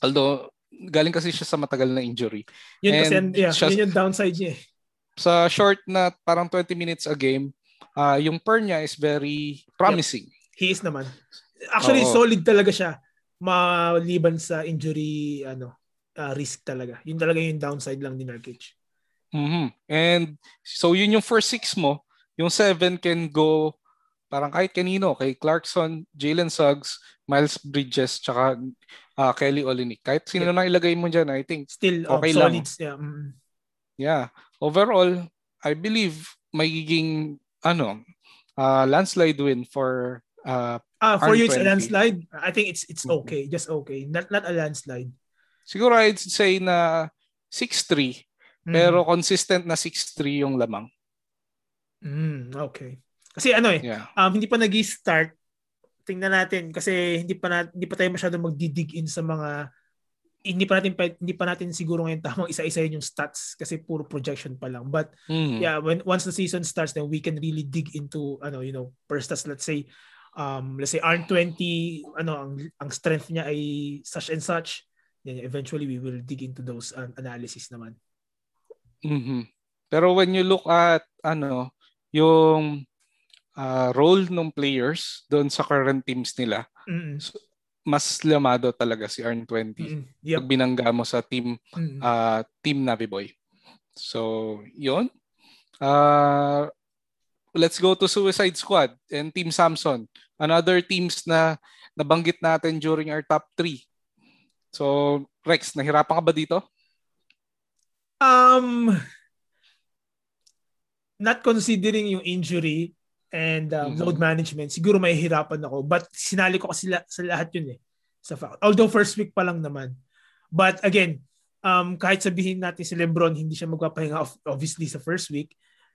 [SPEAKER 1] Although, galing kasi siya sa matagal na injury.
[SPEAKER 2] Yun And kasi, yeah, siya, yun yung downside niya eh.
[SPEAKER 1] Sa short na parang 20 minutes a game, uh, yung per niya is very promising. Yep.
[SPEAKER 2] He is naman. Actually, Oo. solid talaga siya maliban sa injury ano uh, risk talaga. Yun talaga yung downside lang ni Nurkic.
[SPEAKER 1] Mm-hmm. And so yun yung first six mo. Yung seven can go parang kahit kanino, kay Clarkson, Jalen Suggs, Miles Bridges, tsaka uh, Kelly Olynyk. Kahit sino yeah. na ilagay mo dyan, I think
[SPEAKER 2] still
[SPEAKER 1] oh, okay
[SPEAKER 2] lang.
[SPEAKER 1] solids.
[SPEAKER 2] Yeah. Mm.
[SPEAKER 1] yeah. Overall, I believe magiging ano, uh, landslide win for uh,
[SPEAKER 2] uh for you it's a landslide. I think it's it's mm-hmm. okay, just okay. Not not a landslide.
[SPEAKER 1] Siguro I'd say na 6-3 mm. pero consistent na 6-3 yung lamang.
[SPEAKER 2] Mm, okay. Kasi ano eh, yeah. um, hindi pa nag-start. Tingnan natin kasi hindi pa na, hindi pa tayo masyado magdidig in sa mga hindi pa natin hindi pa natin siguro ngayon tamang isa-isa yung stats kasi puro projection pa lang. But mm. yeah, when once the season starts then we can really dig into ano, you know, per stats let's say um let's say R20 ano ang ang strength niya ay such and such then eventually we will dig into those uh, analysis naman
[SPEAKER 1] mm-hmm. pero when you look at ano yung uh, role ng players doon sa current teams nila
[SPEAKER 2] mm-hmm. so,
[SPEAKER 1] mas lamado talaga si R20 mm-hmm. yep. pag binangga mo sa team mm-hmm. uh, team Navi Boy so yon uh, let's go to Suicide Squad and Team Samson. Another teams na nabanggit natin during our top 3. So, Rex, nahirapan ka ba dito?
[SPEAKER 2] Um, not considering yung injury and um, mm-hmm. load management, siguro may hirapan ako. But sinali ko kasi la- sa lahat yun eh. Sa fact. Although first week pa lang naman. But again, um, kahit sabihin natin si Lebron, hindi siya magpapahinga obviously sa first week.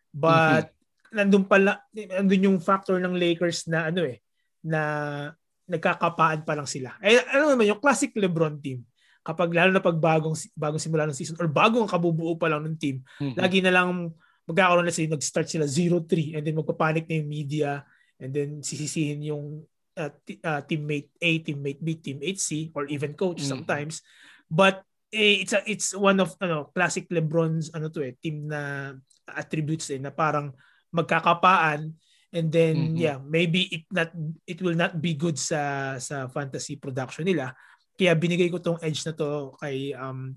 [SPEAKER 2] But mm-hmm nandun pala nandun yung factor ng Lakers na ano eh na nagkakapaan pa lang sila. Eh ano naman yung classic LeBron team. Kapag lalo na pag bagong bagong simula ng season or bagong kabubuo pa lang ng team, mm-hmm. lagi na lang magkakaroon na sila nag-start sila 0-3 and then magpapanik na yung media and then sisisihin yung uh, t- uh, teammate A, teammate B, teammate C or even coach mm-hmm. sometimes. But eh, it's a, it's one of ano classic LeBron's ano to eh team na attributes eh na parang magkakapaan and then mm-hmm. yeah maybe it not it will not be good sa sa fantasy production nila kaya binigay ko tong edge na to kay um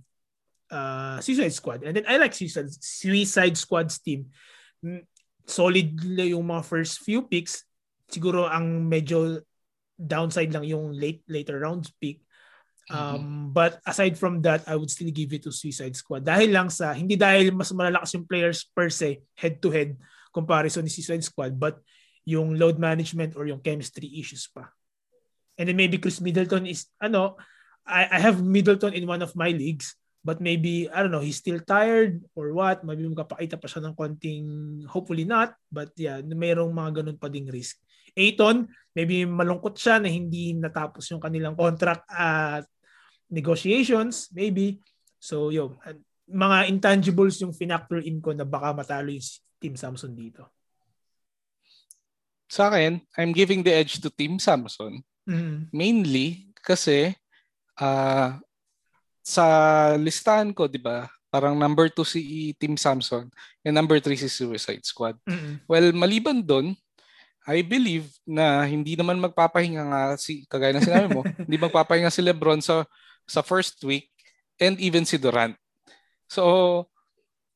[SPEAKER 2] uh, Suicide Squad and then I like Suicide, Suicide Squad's team mm, solid yung mga first few picks siguro ang medyo downside lang yung late later rounds pick mm-hmm. um mm-hmm. but aside from that I would still give it to Suicide Squad dahil lang sa hindi dahil mas malalakas yung players per se head to head comparison ni Suicide Squad but yung load management or yung chemistry issues pa. And then maybe Chris Middleton is ano, I, I have Middleton in one of my leagues but maybe I don't know, he's still tired or what, maybe magkapakita pa siya ng konting hopefully not, but yeah, mayroong mga ganun pa ding risk. Aiton, maybe malungkot siya na hindi natapos yung kanilang contract at negotiations, maybe. So, yo, mga intangibles yung finactor in ko na baka matalo yung Team Samson dito?
[SPEAKER 1] Sa akin, I'm giving the edge to Team Samson.
[SPEAKER 2] Mm-hmm.
[SPEAKER 1] Mainly kasi uh, sa listahan ko, 'di ba? Parang number 2 si Team Samson and number 3 si Suicide Squad.
[SPEAKER 2] Mm-mm.
[SPEAKER 1] Well, maliban doon, I believe na hindi naman magpapahinga nga si kagaya ng sinabi mo, *laughs* hindi magpapahinga si LeBron sa sa first week and even si Durant. So,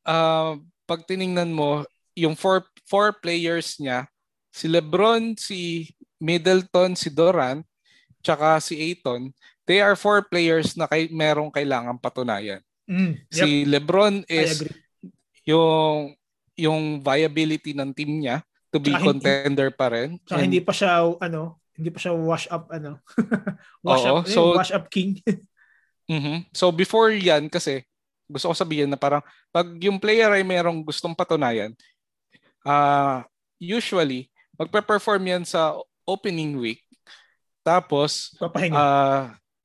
[SPEAKER 1] uh, pag tiningnan mo, yung four, four players niya, si LeBron, si Middleton, si Durant, tsaka si Aiton, they are four players na kay, merong kailangan patunayan.
[SPEAKER 2] Mm, yep.
[SPEAKER 1] Si LeBron is yung yung viability ng team niya to be
[SPEAKER 2] hindi-
[SPEAKER 1] contender pa rin.
[SPEAKER 2] So
[SPEAKER 1] And-
[SPEAKER 2] hindi pa siya ano, hindi pa siya wash up ano. *laughs* wash
[SPEAKER 1] Oo,
[SPEAKER 2] up, eh,
[SPEAKER 1] so-
[SPEAKER 2] wash up king. *laughs*
[SPEAKER 1] Mhm. So before yan kasi gusto ko sabihin na parang pag yung player ay merong gustong patunayan, ah usually magpe-perform yan sa opening week. Tapos
[SPEAKER 2] Papahinga.
[SPEAKER 1] ah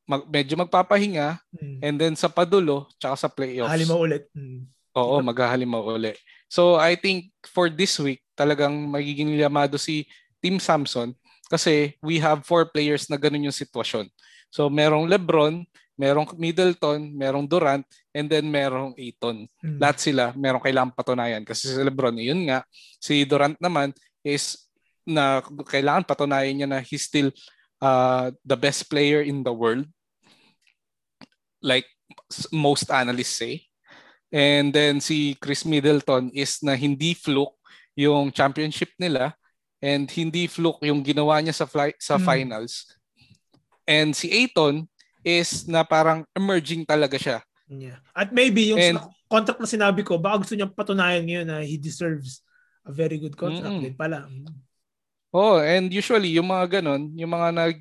[SPEAKER 1] mag, medyo magpapahinga
[SPEAKER 2] mm.
[SPEAKER 1] and then sa padulo tsaka sa playoffs.
[SPEAKER 2] Halimaw ulit. Mm.
[SPEAKER 1] Oo, maghahalimaw uli. So I think for this week talagang magiging yamado si Team Samson kasi we have four players na ganun yung sitwasyon. So merong LeBron, merong Middleton, merong Durant, and then merong Aiton.
[SPEAKER 2] Mm.
[SPEAKER 1] Lahat sila merong kailangang patunayan kasi si LeBron, yun nga. Si Durant naman is na kailangan patunayan niya na he's still uh, the best player in the world. Like most analysts say. And then si Chris Middleton is na hindi fluke yung championship nila and hindi fluke yung ginawa niya sa fly, sa
[SPEAKER 2] Mm.
[SPEAKER 1] finals. And si Aiton is na parang emerging talaga siya.
[SPEAKER 2] Yeah. At maybe yung
[SPEAKER 1] And-
[SPEAKER 2] contract na sinabi ko, baka gusto niya patunayan ngayon na he deserves a very good contract
[SPEAKER 1] Mm.
[SPEAKER 2] din pala.
[SPEAKER 1] Oh, and usually yung mga ganon, yung mga nag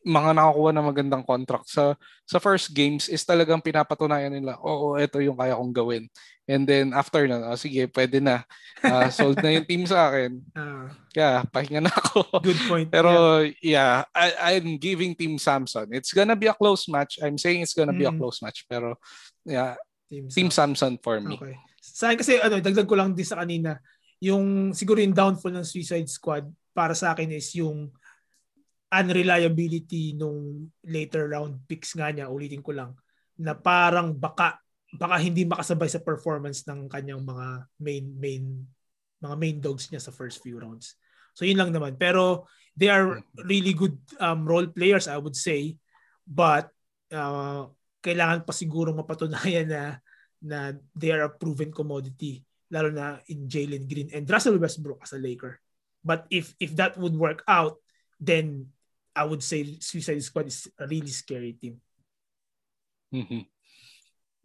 [SPEAKER 1] mga nakakuha ng magandang contract sa sa first games is talagang pinapatunayan nila, oo, ito yung kaya kong gawin. And then after na, oh, sige, pwede na. Ah, sold na yung team sa akin. *laughs*
[SPEAKER 2] Ah,
[SPEAKER 1] Kaya pahinga na ako.
[SPEAKER 2] good point.
[SPEAKER 1] Pero yeah, I, I'm giving Team Samson. It's gonna be a close match. I'm saying it's gonna be a
[SPEAKER 2] Mm.
[SPEAKER 1] close match. Pero yeah,
[SPEAKER 2] Yeah,
[SPEAKER 1] Team Samson for me.
[SPEAKER 2] Okay. Sa akin kasi ano, dagdag ko lang din sa kanina, yung siguro yung downfall ng Suicide Squad para sa akin is yung unreliability nung later round picks nga niya, ulitin ko lang, na parang baka baka hindi makasabay sa performance ng kanyang mga main main mga main dogs niya sa first few rounds. So yun lang naman. Pero they are really good um, role players I would say. But uh, kailangan pa siguro mapatunayan na na they are a proven commodity lalo na in Jalen Green and Russell Westbrook as a Laker. But if if that would work out, then I would say Suicide Squad is a really scary team.
[SPEAKER 1] Mhm.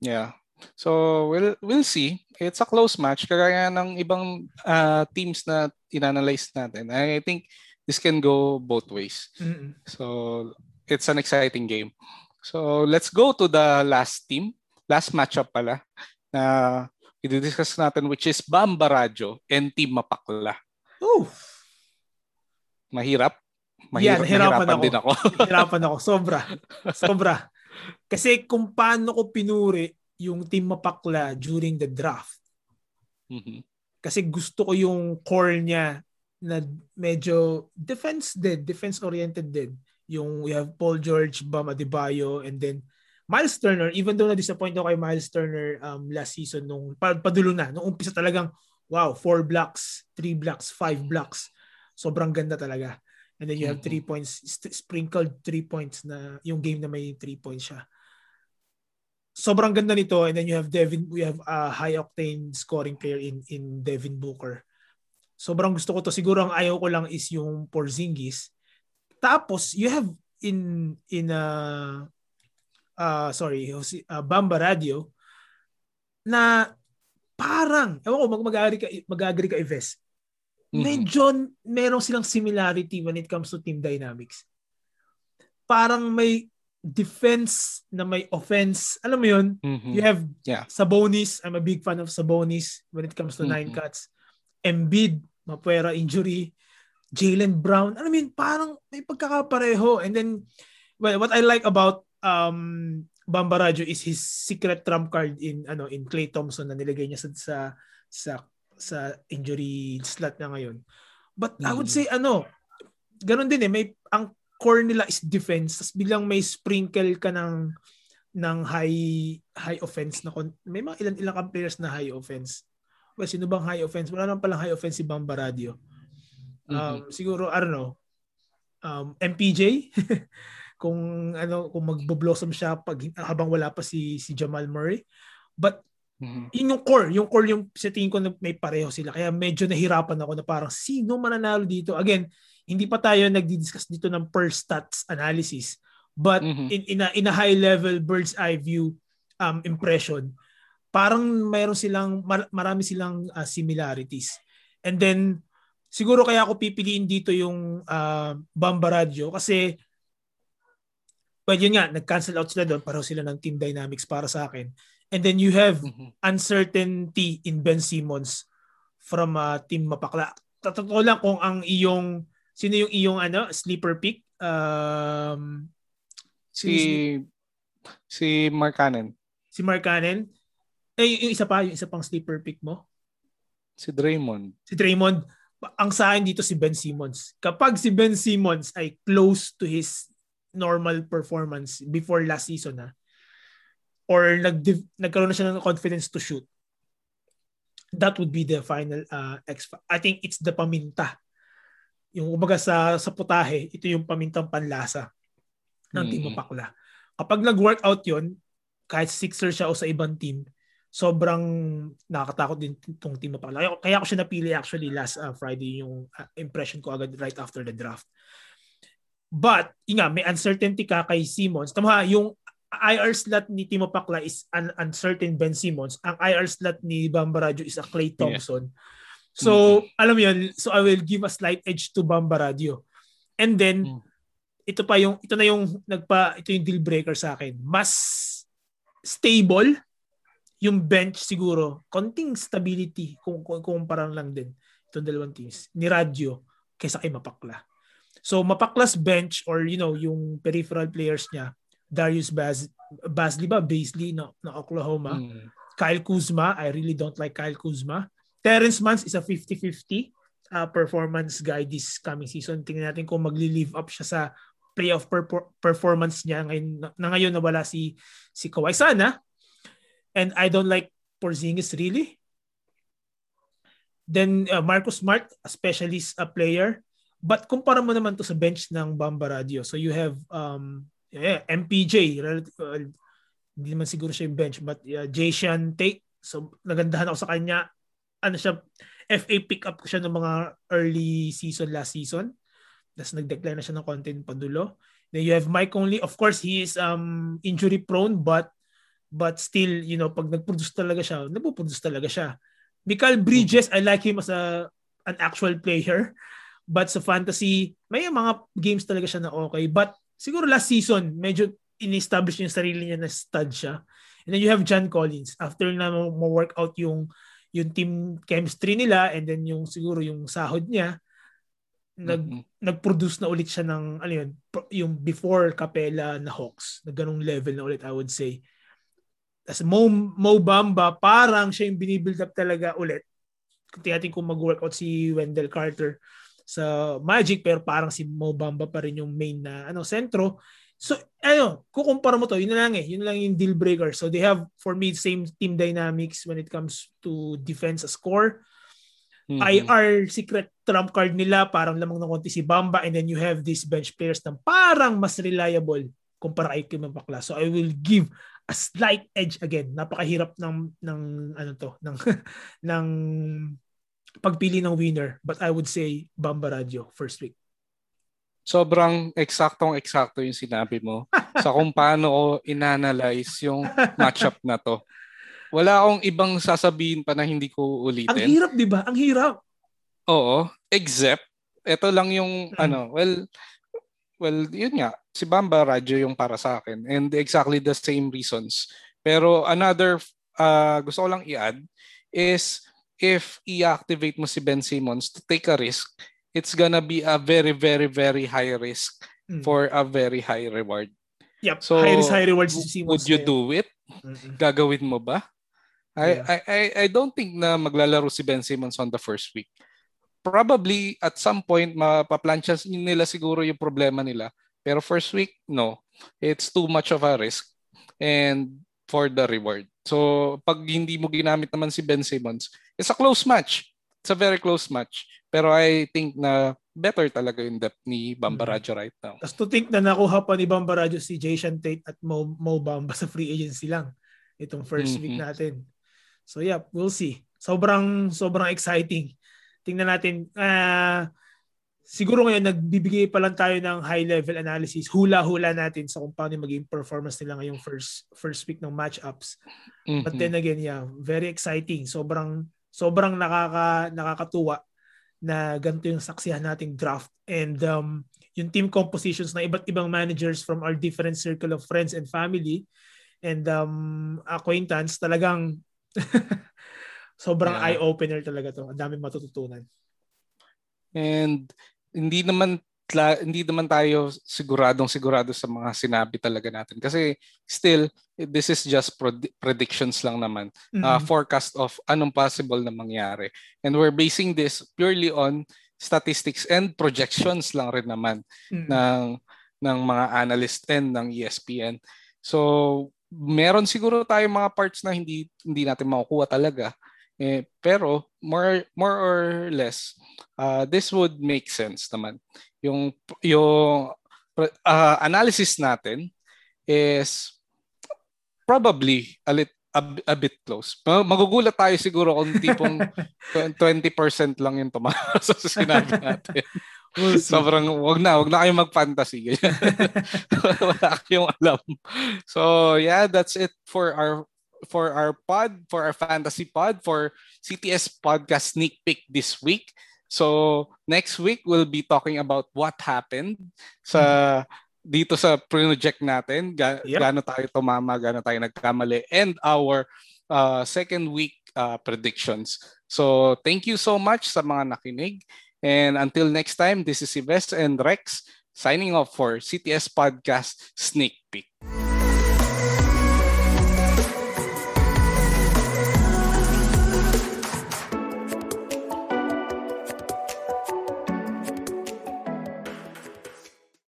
[SPEAKER 1] Yeah. So we'll we'll see. It's a close match kagaya ng ibang uh, teams na inanalyze natin. I think this can go both ways.
[SPEAKER 2] Mm-mm.
[SPEAKER 1] So it's an exciting game. So let's go to the last team, last matchup pala na i-discuss natin which is Bamba Radyo and Team Mapakla.
[SPEAKER 2] Oh,
[SPEAKER 1] Mahirap.
[SPEAKER 2] Yeah,
[SPEAKER 1] Mahirap,
[SPEAKER 2] nahirapan
[SPEAKER 1] nahirapan
[SPEAKER 2] ako.
[SPEAKER 1] din ako. *laughs*
[SPEAKER 2] hirapan ako sobra. Sobra. Kasi kung paano ko pinuri yung team mapakla during the draft.
[SPEAKER 1] Mhm.
[SPEAKER 2] Kasi gusto ko yung core niya na medyo defense din, defense oriented din. Yung we have Paul George, Bam Adebayo, and then Miles Turner, even though na-disappoint ako kay Miles Turner um, last season nung pa- padulo na, nung umpisa talagang wow, four blocks, three blocks, five blocks. Sobrang ganda talaga. And then you have
[SPEAKER 1] Mhm.
[SPEAKER 2] three points, st- sprinkled three points na yung game na may three points siya. Sobrang ganda nito and then you have Devin, we have a high octane scoring player in in Devin Booker. Sobrang gusto ko to. Siguro ang ayaw ko lang is yung Porzingis. Tapos you have in in uh, uh sorry, Jose- uh, Bamba Radio na parang, ewan ko, mag mag-agree ka, mag-agree ka, Ives.
[SPEAKER 1] Mhm.
[SPEAKER 2] Medyo merong silang similarity when it comes to team dynamics. Parang may defense na may offense. Alam mo yun?
[SPEAKER 1] Mhm.
[SPEAKER 2] You have
[SPEAKER 1] Yeah.
[SPEAKER 2] Sabonis. I'm a big fan of Sabonis when it comes to nine
[SPEAKER 1] Mhm.
[SPEAKER 2] cuts. Embiid, Mapuera injury. Jalen Brown. Alam mo yun, parang may pagkakapareho. And then, well, what I like about um, Bamba Radyo is his secret trump card in ano in Clay Thompson na nilagay niya sa sa sa, sa injury slot na ngayon. But I would
[SPEAKER 1] Mm.
[SPEAKER 2] say ano, ganun din eh, may ang core nila is defense, tapos biglang may sprinkle ka ng ng high high offense na may mga ilan ilang kang players na high offense. Well, sino bang high offense? Wala naman palang high offense si Bamba Radio. Um, mm-hmm. siguro I don't know. Um, MPJ *laughs* kung ano kung magbo-blossom siya pag habang wala pa si si Jamal Murray. But Mm-hmm. Yun yung core. Yung core yung sa tingin ko na may pareho sila. Kaya medyo nahirapan ako na parang sino mananalo dito. Again, hindi pa tayo nagdi-discuss dito ng per stats analysis. But mm-hmm. in, in, a, in a high level bird's eye view um, impression, parang mayroon silang, mar- marami silang uh, similarities. And then, siguro kaya ako pipiliin dito yung uh, Bamba Radio kasi well, yun nga, nag-cancel out sila doon. Pareho sila ng team dynamics para sa akin. And then you have mm-hmm. uncertainty in Ben Simmons from uh, Team Mapakla. Totoo lang kung ang iyong sino yung iyong ano sleeper pick um
[SPEAKER 1] si si Mark Cannon.
[SPEAKER 2] Si Mark Cannon. Eh yung isa pa, yung isa pang sleeper pick mo?
[SPEAKER 1] Si Draymond.
[SPEAKER 2] Si Draymond. Ang sa akin dito si Ben Simmons. Kapag si Ben Simmons ay close to his normal performance before last season ha, or nag nagkaroon na siya ng confidence to shoot, that would be the final uh, X. I think it's the paminta. Yung umaga sa sa putahe, ito yung pamintang panlasa ng mm-hmm. Team Mapakla. Kapag nag-workout yon kahit Sixer siya o sa ibang team, sobrang nakakatakot din itong Team Mapakla. Kaya, kaya ako siya napili actually last uh, Friday yung uh, impression ko agad right after the draft. But, nga, may uncertainty ka kay Simmons. Tama, yung IR slot ni Timo Pacla is an uncertain Ben Simmons. Ang IR slot ni Bamba Radio is a Clay Thompson. Yeah. So, mm-hmm. alam mo yun, so I will give a slight edge to Bamba Radio. And then, mm. ito pa yung, ito na yung, nagpa, ito yung deal breaker sa akin. Mas stable yung bench siguro. Konting stability kung, kung, kung parang lang din itong dalawang teams. Ni Radio kaysa kay Mapakla. So, Mapaklas bench or, you know, yung peripheral players niya, Darius Baz Basley ba? Basley na, na Oklahoma. Mm. Kyle Kuzma. I really don't like Kyle Kuzma. Terrence Mans is a 50-50 uh, performance guy this coming season. Tingnan natin kung magli-live up siya sa playoff per- performance niya ngayon na, na ngayon nawala si si Kawhi sana. And I don't like Porzingis really. Then uh, Marcus Smart, a specialist a player. But kumpara mo naman to sa bench ng Bamba Radio. So you have um, yeah, MPJ, uh, hindi naman siguro siya yung bench, but uh, Jason Tate, so nagandahan ako sa kanya. Ano siya, FA pick up ko siya ng mga early season last season. Tapos nag-declare na siya ng content padulo. Then you have Mike Conley. Of course, he is um, injury prone, but but still, you know, pag nag-produce talaga siya, nagpo-produce talaga siya. Michael Bridges, I like him as a an actual player. But sa fantasy, may mga games talaga siya na okay. But siguro last season, medyo in-establish yung sarili niya na stud siya. And then you have John Collins. After na mo-work out yung yung team chemistry nila and then yung siguro yung sahod niya nag mm-hmm. nag-produce na ulit siya ng ano yun yung before Capella na Hawks na ganung level na ulit I would say as Mo, Mo Bamba parang siya yung binibuild up talaga ulit kung tiyatin kung mag-workout si Wendell Carter sa Magic pero parang si Mo Bamba pa rin yung main na ano sentro. So ano, kukumpara mo to, yun lang eh, yun lang yung deal breaker. So they have for me same team dynamics when it comes to defense as core. Mm-hmm. IR secret trump card nila, parang lamang ng konti si Bamba and then you have these bench players na parang mas reliable kumpara kay Kim Mapakla. So I will give a slight edge again. Napakahirap ng ng ano to, ng *laughs* ng pagpili ng winner. But I would say Bamba Radio first week.
[SPEAKER 1] Sobrang eksaktong-eksakto yung sinabi mo *laughs* sa kung paano ko inanalyze yung matchup na to. Wala akong ibang sasabihin pa na hindi ko ulitin.
[SPEAKER 2] Ang hirap, di ba? Ang hirap.
[SPEAKER 1] Oo. Except, ito lang yung, mm. ano, well, well, yun nga, si Bamba Radio yung para sa akin. And exactly the same reasons. Pero another, uh, gusto ko lang i-add is, if i-activate mo si Ben Simmons to take a risk, it's gonna be a very, very, very high risk mm. for a very high reward.
[SPEAKER 2] Yep. So, high risk, high reward si
[SPEAKER 1] Simmons. Would you do it? Mm-mm. Gagawin mo ba? I, yeah. I, I, I don't think na maglalaro si Ben Simmons on the first week. Probably at some point mapaplansya nila siguro yung problema nila. Pero first week, no. It's too much of a risk. and for the reward. So pag hindi mo ginamit naman si Ben Simmons, it's a close match. It's a very close match. Pero I think na better talaga yung depth ni Bamba mm-hmm. right now.
[SPEAKER 2] Tapos to think na nakuha pa ni Bamba si Jason Tate at Mo, Mo Bamba sa free agency lang itong first mm-hmm. week natin. So yeah, we'll see. Sobrang sobrang exciting. Tingnan natin uh, siguro ngayon nagbibigay pa lang tayo ng high level analysis, hula-hula natin sa kung paano maging performance nila ngayong first first week ng matchups. Mm-hmm. But then again, yeah, very exciting. Sobrang sobrang nakaka nakakatuwa na ganito yung saksihan nating draft and um, yung team compositions na iba't ibang managers from our different circle of friends and family and um, acquaintance talagang *laughs* sobrang yeah. eye-opener talaga to. Ang daming matututunan.
[SPEAKER 1] And hindi naman tla, hindi naman tayo siguradong sigurado sa mga sinabi talaga natin kasi still this is just pred- predictions lang naman mm-hmm. uh, forecast of anong possible na mangyari and we're basing this purely on statistics and projections lang rin naman mm-hmm. ng ng mga analyst and ng ESPN so meron siguro tayong mga parts na hindi hindi natin makukuha talaga eh, pero more more or less uh, this would make sense naman. Yung yung uh, analysis natin is probably a, lit, a, a bit close. Magugulat tayo siguro kung tipong *laughs* 20% lang yung tumama *laughs* sa sinabi natin. *laughs* We'll Sobrang wag na, wag na kayong mag-fantasy. Wala kayong alam. So, yeah, that's it for our for our pod, for our fantasy pod, for CTS podcast sneak peek this week. So next week we'll be talking about what happened sa dito sa project natin, ga, yep. gaano tayo tumama, gaano tayo nagkamali and our uh, second week uh, predictions. So thank you so much sa mga nakinig and until next time this is Ives and Rex signing off for CTS podcast sneak peek.